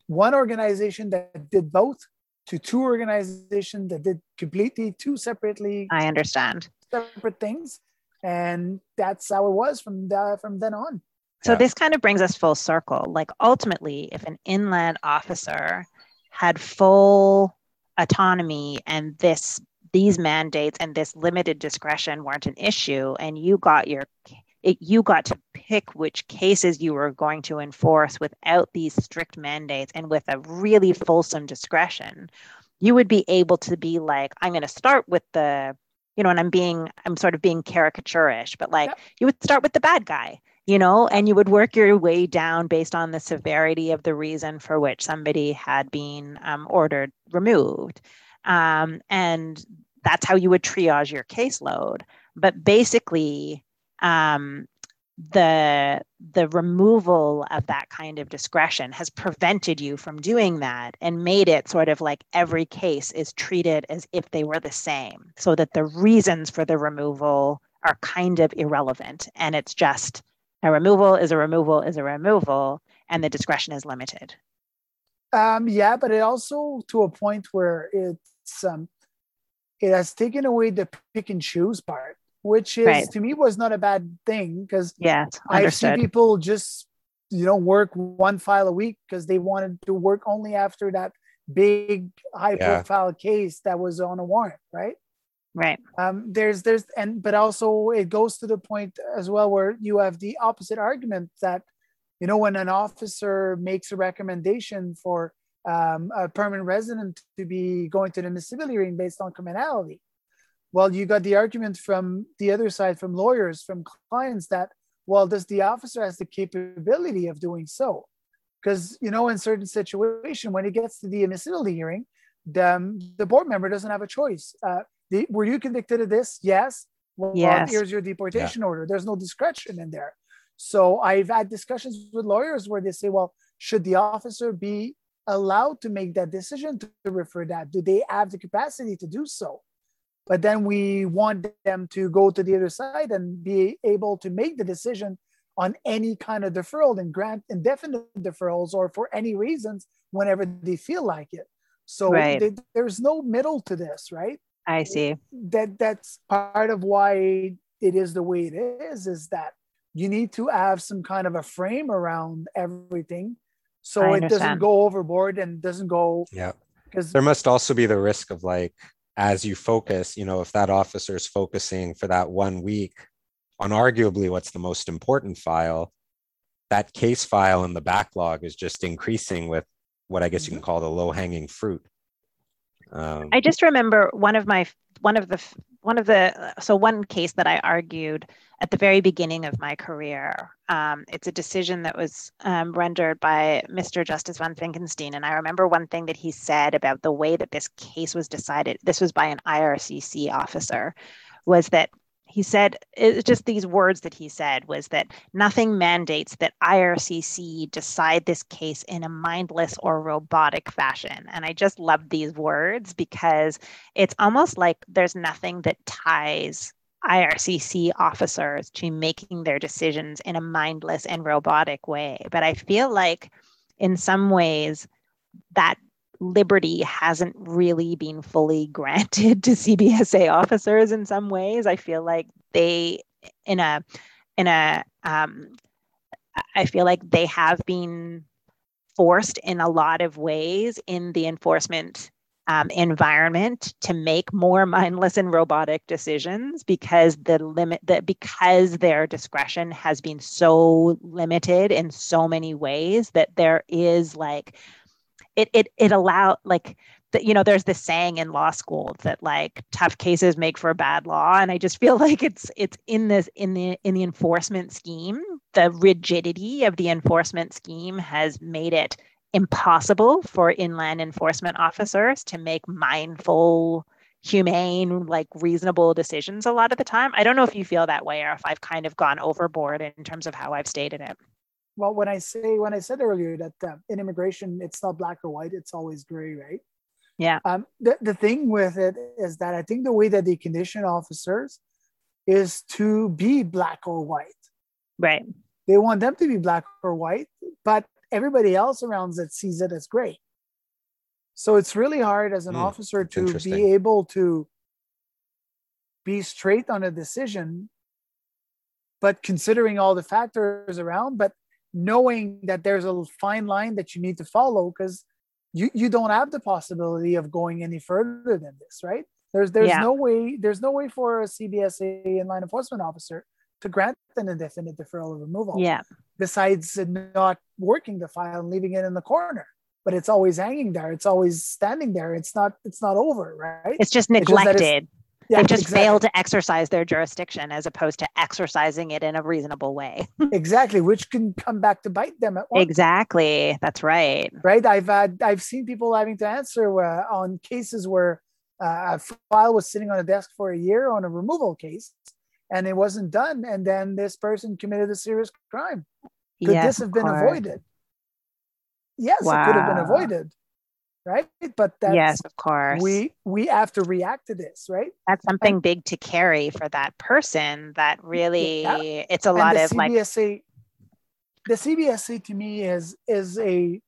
one organization that did both to two organizations that did completely two separately. I understand separate things, and that's how it was from the, from then on. So yeah. this kind of brings us full circle. Like ultimately, if an inland officer had full autonomy and this these mandates and this limited discretion weren't an issue. And you got your it, you got to pick which cases you were going to enforce without these strict mandates and with a really fulsome discretion. You would be able to be like i'm going to start with the you know and i'm being i'm sort of being caricaturish but like yep. you would start with the bad guy you know and you would work your way down based on the severity of the reason for which somebody had been um, ordered removed. Um, and that's how you would triage your caseload. But basically um, the the removal of that kind of discretion has prevented you from doing that and made it sort of like every case is treated as if they were the same so that the reasons for the removal are kind of irrelevant. And it's just a removal is a removal is a removal and the discretion is limited um yeah but it also to a point where it's um it has taken away the pick and choose part which is right. to me was not a bad thing because yeah, I see people just you know work one file a week because they wanted to work only after that big high yeah. profile case that was on a warrant, right? Right. Um, there's there's and but also it goes to the point as well where you have the opposite argument that you know when an officer makes a recommendation for um, a permanent resident to be going to the hearing based on criminality well, you got the argument from the other side, from lawyers, from clients that, well, does the officer has the capability of doing so? Because, you know, in certain situation, when it gets to the admissibility hearing, the, um, the board member doesn't have a choice. Uh, the, were you convicted of this? Yes. Well, yes. here's your deportation yeah. order. There's no discretion in there. So I've had discussions with lawyers where they say, well, should the officer be allowed to make that decision to refer that? Do they have the capacity to do so? but then we want them to go to the other side and be able to make the decision on any kind of deferral and grant indefinite deferrals or for any reasons whenever they feel like it so right. they, there's no middle to this right i see that that's part of why it is the way it is is that you need to have some kind of a frame around everything so it doesn't go overboard and doesn't go yeah because there must also be the risk of like as you focus, you know, if that officer is focusing for that one week on arguably what's the most important file, that case file in the backlog is just increasing with what I guess you can mm-hmm. call the low hanging fruit. Um, I just remember one of my one of the one of the so one case that I argued at the very beginning of my career. Um, it's a decision that was um, rendered by Mr. Justice von Finckenstein, and I remember one thing that he said about the way that this case was decided. This was by an IRCC officer, was that he said just these words that he said was that nothing mandates that IRCC decide this case in a mindless or robotic fashion. And I just love these words because it's almost like there's nothing that ties IRCC officers to making their decisions in a mindless and robotic way. But I feel like in some ways that liberty hasn't really been fully <laughs> granted to CBSA officers in some ways. I feel like they in a in a um, I feel like they have been forced in a lot of ways in the enforcement um, environment to make more <laughs> mindless and robotic decisions because the limit that because their discretion has been so limited in so many ways that there is like it it it allow like that you know there's this saying in law school that like tough cases make for a bad law and i just feel <laughs> like it's it's in this in the in the enforcement scheme the rigidity of the enforcement scheme has made it impossible for inland enforcement officers to make mindful humane like reasonable decisions a lot of the time. I don't know if you feel that way or if i've kind of gone overboard in terms of how i've stated it well when i say when i said earlier that uh, in immigration it's not black or white it's always gray right? Yeah. Um, the, the thing with it is that i think the way that they condition officers is to be black or white. Right. They want them to be black or white but everybody else around it sees it as gray. So it's really hard as an mm, officer to be able to be straight on a decision but considering all the factors around but knowing that there's a fine line that you need to follow because you, you don't have the possibility of going any further than this, right? There's there's Yeah. no way there's no way for a CBSA inland enforcement officer to grant an indefinite deferral of removal. Yeah. Besides not working the file and leaving it in the corner, but it's always hanging there. It's always standing there. It's not it's not over, right? It's just It's just neglected. Yeah, they just exactly. fail to exercise their jurisdiction as opposed to exercising it in a reasonable way. <laughs> exactly, which can come back to bite them exactly. That's right. right? I've had I've seen people having to answer uh, on cases where uh, a file was sitting on a desk for a year on a removal case, and it wasn't done, and then this person committed a serious crime. Could yes, this have been avoided? Yes, it could have been avoided, right? But that's yes, of course. we we have to react to this, right? that's something big to carry for that person that really it's a And lot of like CBSA, the CBSA to me is is a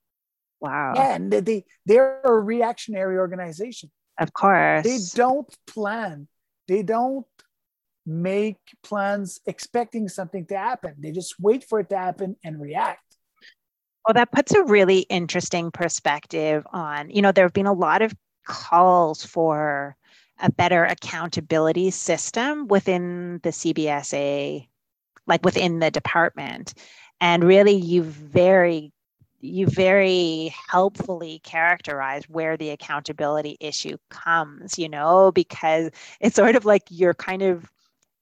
wow and they they're a reactionary organization. of course they don't plan they don't make plans expecting something to happen they just wait for it to happen and react Well, that puts a really interesting perspective on, you know, there have been a lot of calls for a better accountability system within the CBSA, like within the department. And really, you very, you very helpfully characterize where the accountability issue comes, you know, because it's sort of like you're kind of,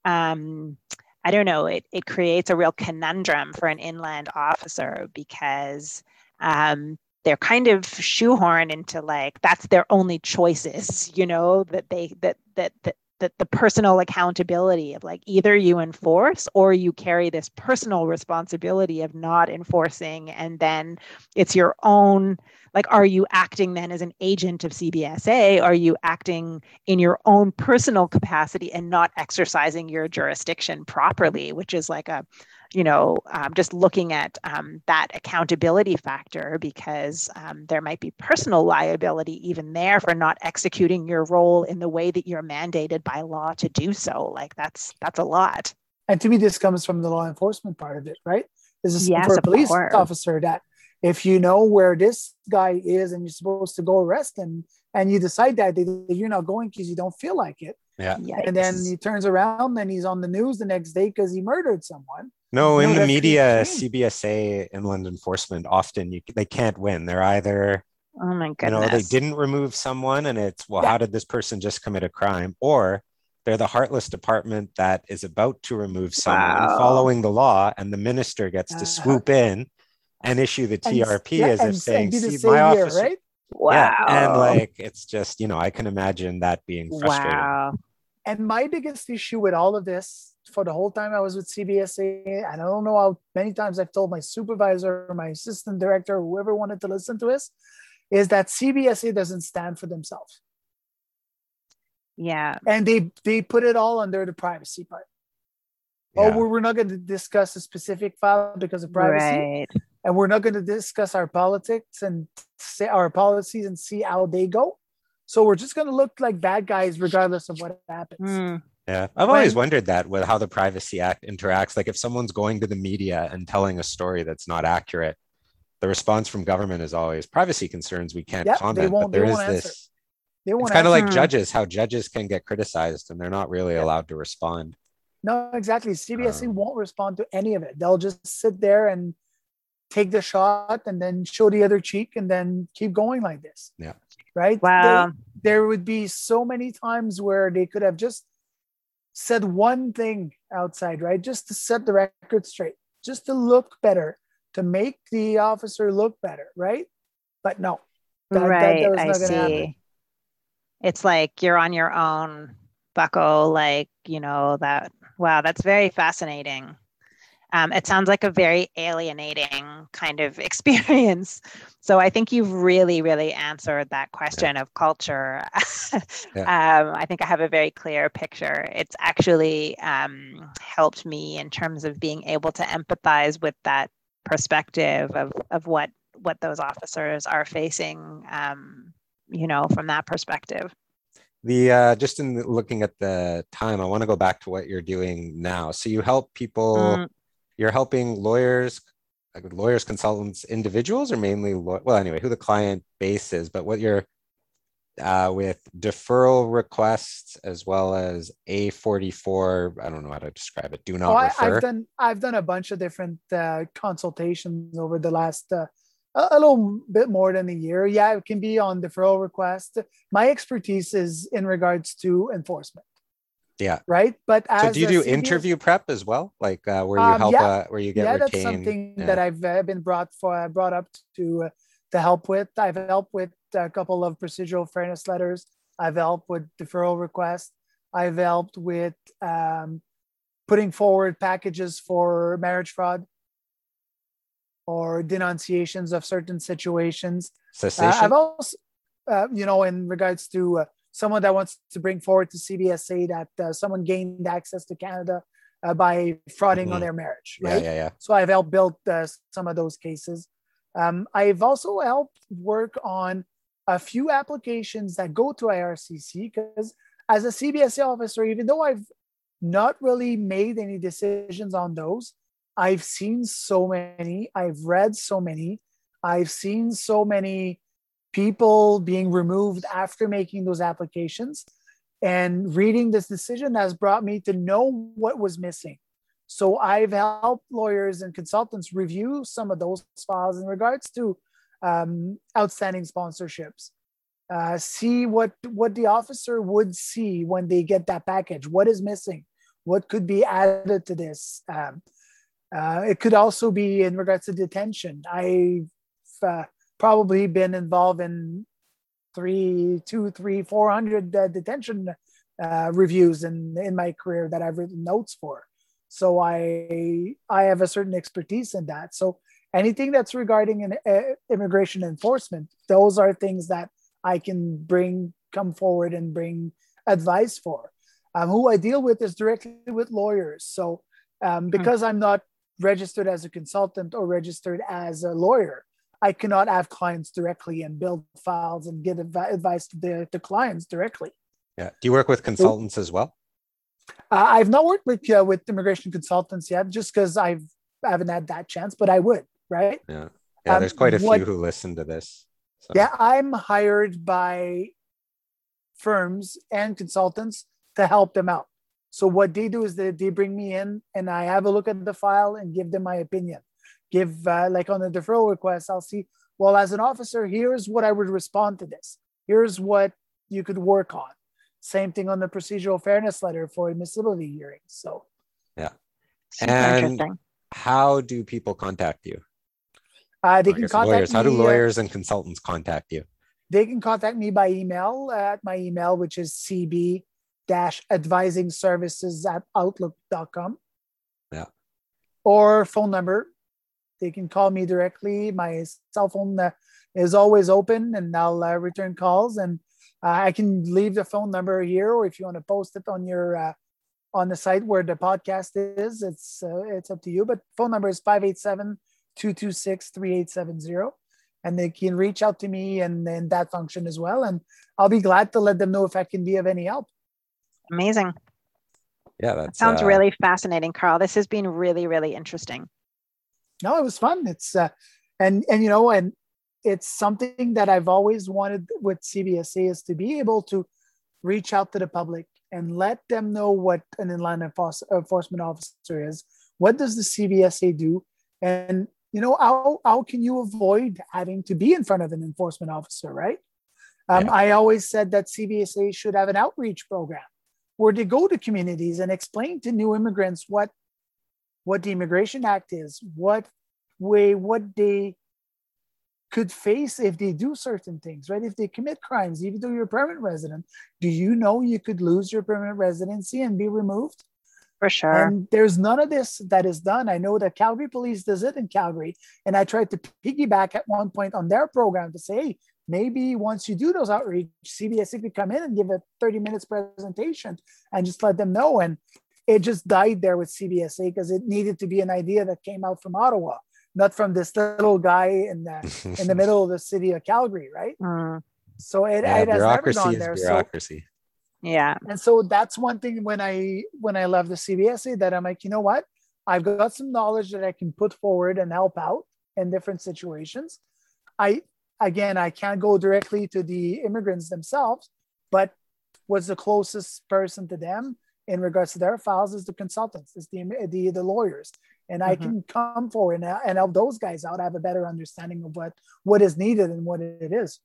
um, I don't know, it, it creates a real conundrum for an inland officer because um, they're kind of shoehorned into like that's their only choices, you know, that they that that that that the personal accountability of like either you enforce or you carry this personal responsibility of not enforcing and then it's your own like are you acting then as an agent of CBSA are you acting in your own personal capacity and not exercising your jurisdiction properly which is like a you know um, just looking at um, that accountability factor because um, there might be personal liability even there for not executing your role in the way that you're mandated by law to do so. Like that's that's a lot. And to me this comes from the law enforcement part of it right? This is Yes, for a police course. officer that if you know where this guy is and you're supposed to go arrest him and you decide that that you're not going because you don't feel like it Yeah. and then he turns around and he's on the news the next day because he murdered someone No, in No, the media. CBSA inland enforcement often you, they can't win. They're either oh my goodness, you know they didn't remove someone and it's well Yeah. how did this person just commit a crime or they're the heartless department that is about to remove someone Wow. following the law and the minister gets to Uh-huh. swoop in and issue the And- TRP yeah, as if and- saying and see my savior, officer right wow yeah and like it's just you know I can imagine that being frustrating wow And my biggest issue with all of this for the whole time I was with CBSA, and I don't know how many times I've told my supervisor, my assistant director, whoever wanted to listen to this, is that CBSA doesn't stand for themselves. yeah And they they put it all under the privacy part. Oh, yeah. Oh, we're, we're not going to discuss a specific file because of privacy. right And we're not going to discuss our politics and say our policies and see how they go. So we're just going to look like bad guys regardless of what happens. Mm, Yeah, I've always When- wondered that with how the Privacy Act interacts. Like, if someone's going to the media and telling a story that's not accurate, the response from government is always privacy concerns. We can't Yep, they comment. won't- But there they is won't answer. this. They It's won't kind of like judges, how judges can get criticized and they're not really allowed to respond. No, exactly. CBSA Um, won't respond to any of it. They'll just sit there and take the shot and then show the other cheek and then keep going like this. Yeah. Right? wow They- there would be so many times where they could have just said one thing outside, right? Just to set the record straight, just to look better, to make the officer look better, right? But no. that- that- that right was i not see happen. it's like you're on your own bucko like you know that wow that's very fascinating um, it sounds like a very alienating kind of <laughs> experience so i think you've really really answered that question of culture <laughs> um, i think i have a very clear picture it's actually um, helped me in terms of being able to empathize with that perspective of, of what what those officers are facing um, you know from that perspective The uh, just in looking at the time, I want to go back to what you're doing now. So you help people. Mm. You're helping lawyers, like lawyers, consultants, individuals, or mainly law- well, anyway, who the client base is. But what you're uh, with deferral requests as well as A44. I don't know how to describe it. Do not Oh, I, refer. I've done I've done a bunch of different uh, consultations over the last uh, a, a little bit more than a year. Yeah, it can be on deferral request. My expertise is in regards to enforcement. Yeah. Right. But as so do you do interview prep as well? Like uh, where you Um, help, yeah. uh, where you get yeah, retained? that's something Yeah. that I've uh, been brought for brought up to uh, to help with. I've helped with a couple of procedural fairness letters. I've helped with deferral requests. I've helped with um, putting forward packages for marriage fraud or denunciations of certain situations. Uh, Cessation. I've also, uh, you know, in regards to uh, someone that wants to bring forward to CBSA that uh, someone gained access to Canada uh, by frauding on Mhm. their marriage, yeah, right? yeah, yeah. So I've helped build uh, some of those cases. Um, I've also helped work on a few applications that go to IRCC because as a CBSA officer, even though I've not really made any decisions on those, I've seen so many, I've read so many, I've seen so many people being removed after making those applications. And reading this decision has brought me to know what was missing. So I've helped lawyers and consultants review some of those files in regards to um, outstanding sponsorships. Uh, see what what the officer would see when they get that package. What is missing? What could be added to this? Um, uh, it could also be in regards to detention. I've uh, probably been involved in three, two, three, four hundred uh, detention uh, reviews in in my career that I've written notes for. So I I have a certain expertise in that. So anything that's regarding an uh, immigration enforcement, those are things that I can bring come forward and bring advice for. Um, who I deal with is directly with lawyers. So um, because I'm not registered as a consultant or registered as a lawyer, I cannot have clients directly and build files and give advi- advice to the, the clients directly. Yeah. Do you work with consultants as well? Uh, I've not worked with uh, with immigration consultants yet, just because I've I haven't had that chance, but I would, right? Yeah. Yeah. Um, there's quite a what- few who listen to this. So. Yeah, I'm hired by firms and consultants to help them out. So what they do is they, they bring me in and I have a look at the file and give them my opinion. Give uh, like on the deferral request, I'll see. Well, as an officer, here's what I would respond to this. Here's what you could work on. Same thing on the procedural fairness letter for admissibility hearings. So Super And- interesting. How do people contact you? uh, they can contact lawyers. How do me, uh, lawyers and consultants contact you? they can contact me by email at my email, which is cb dash advising services at outlook.com. Yeah. Or phone number. They can call me directly. My cell phone uh, is always open and I'll uh, return calls. And uh, I can leave the phone number here, or if you want to post it on your uh, on the site where the podcast is, it's uh, it's up to you. But phone number is 587 226 3870 and they can reach out to me and, and that function as well. And I'll be glad to let them know if I can be of any help. Amazing. Yeah, that Sounds uh, really fascinating, Carl. This has been really, really interesting. No, it was fun. It's uh, and and you know, and it's something that I've always wanted with CBSA is to be able to reach out to the public and let them know what an inland enforce, enforcement officer is. What does the CBSA do? And you know, how how can you avoid having to be in front of an enforcement officer, right? Um, Yeah. I always said that CBSA should have an outreach program where they go to communities and explain to new immigrants what what the Immigration Act is, what way, what they could face if they do certain things, right? If they commit crimes, even though you're a permanent resident, do you know you could lose your permanent residency and be removed? For sure. And there's none of this that is done. I know that Calgary Police does it in Calgary. And I tried to piggyback at one point on their program to say, hey, maybe once you do those outreach, CBSA could come in and give a 30 minutes presentation and just let them know. And it just died there with CBSA because it needed to be an idea that came out from Ottawa, not from this little guy in the, in the <laughs> middle of the city of Calgary, right? Mm, So it, yeah, it has never bureaucracy gone is there. So bureaucracy. yeah. and so that's one thing when I when I left the CBSA that I'm like, you know what? I've got some knowledge that I can put forward and help out in different situations. I again, I can't go directly to the immigrants themselves, but was the closest person to them in regards to their files is the consultants, is the the, the lawyers, and I mm-hmm. can come forward and, and help those guys out. I have a better understanding of what what is needed and what it is.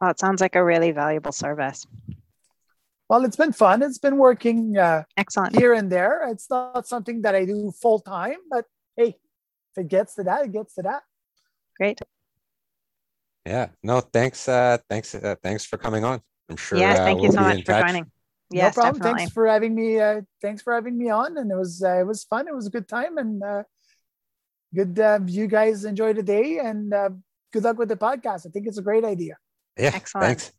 Well, it sounds like a really valuable service. Well, it's been fun. It's been working uh, excellent here and there. It's not something that I do full time, but hey, if it gets to that, it gets to that. Great. Yeah. No. Thanks. Uh, thanks. Uh, thanks for coming on. I'm sure. Yeah. Thank uh, you so much for touch. joining. Yes, no problem. Definitely. Thanks for having me. Uh, thanks for having me on, and it was uh, it was fun. It was a good time, and uh, good. Uh, you guys enjoy the day, and uh, good luck with the podcast. I think it's a great idea. Yeah. Excellent. Thanks.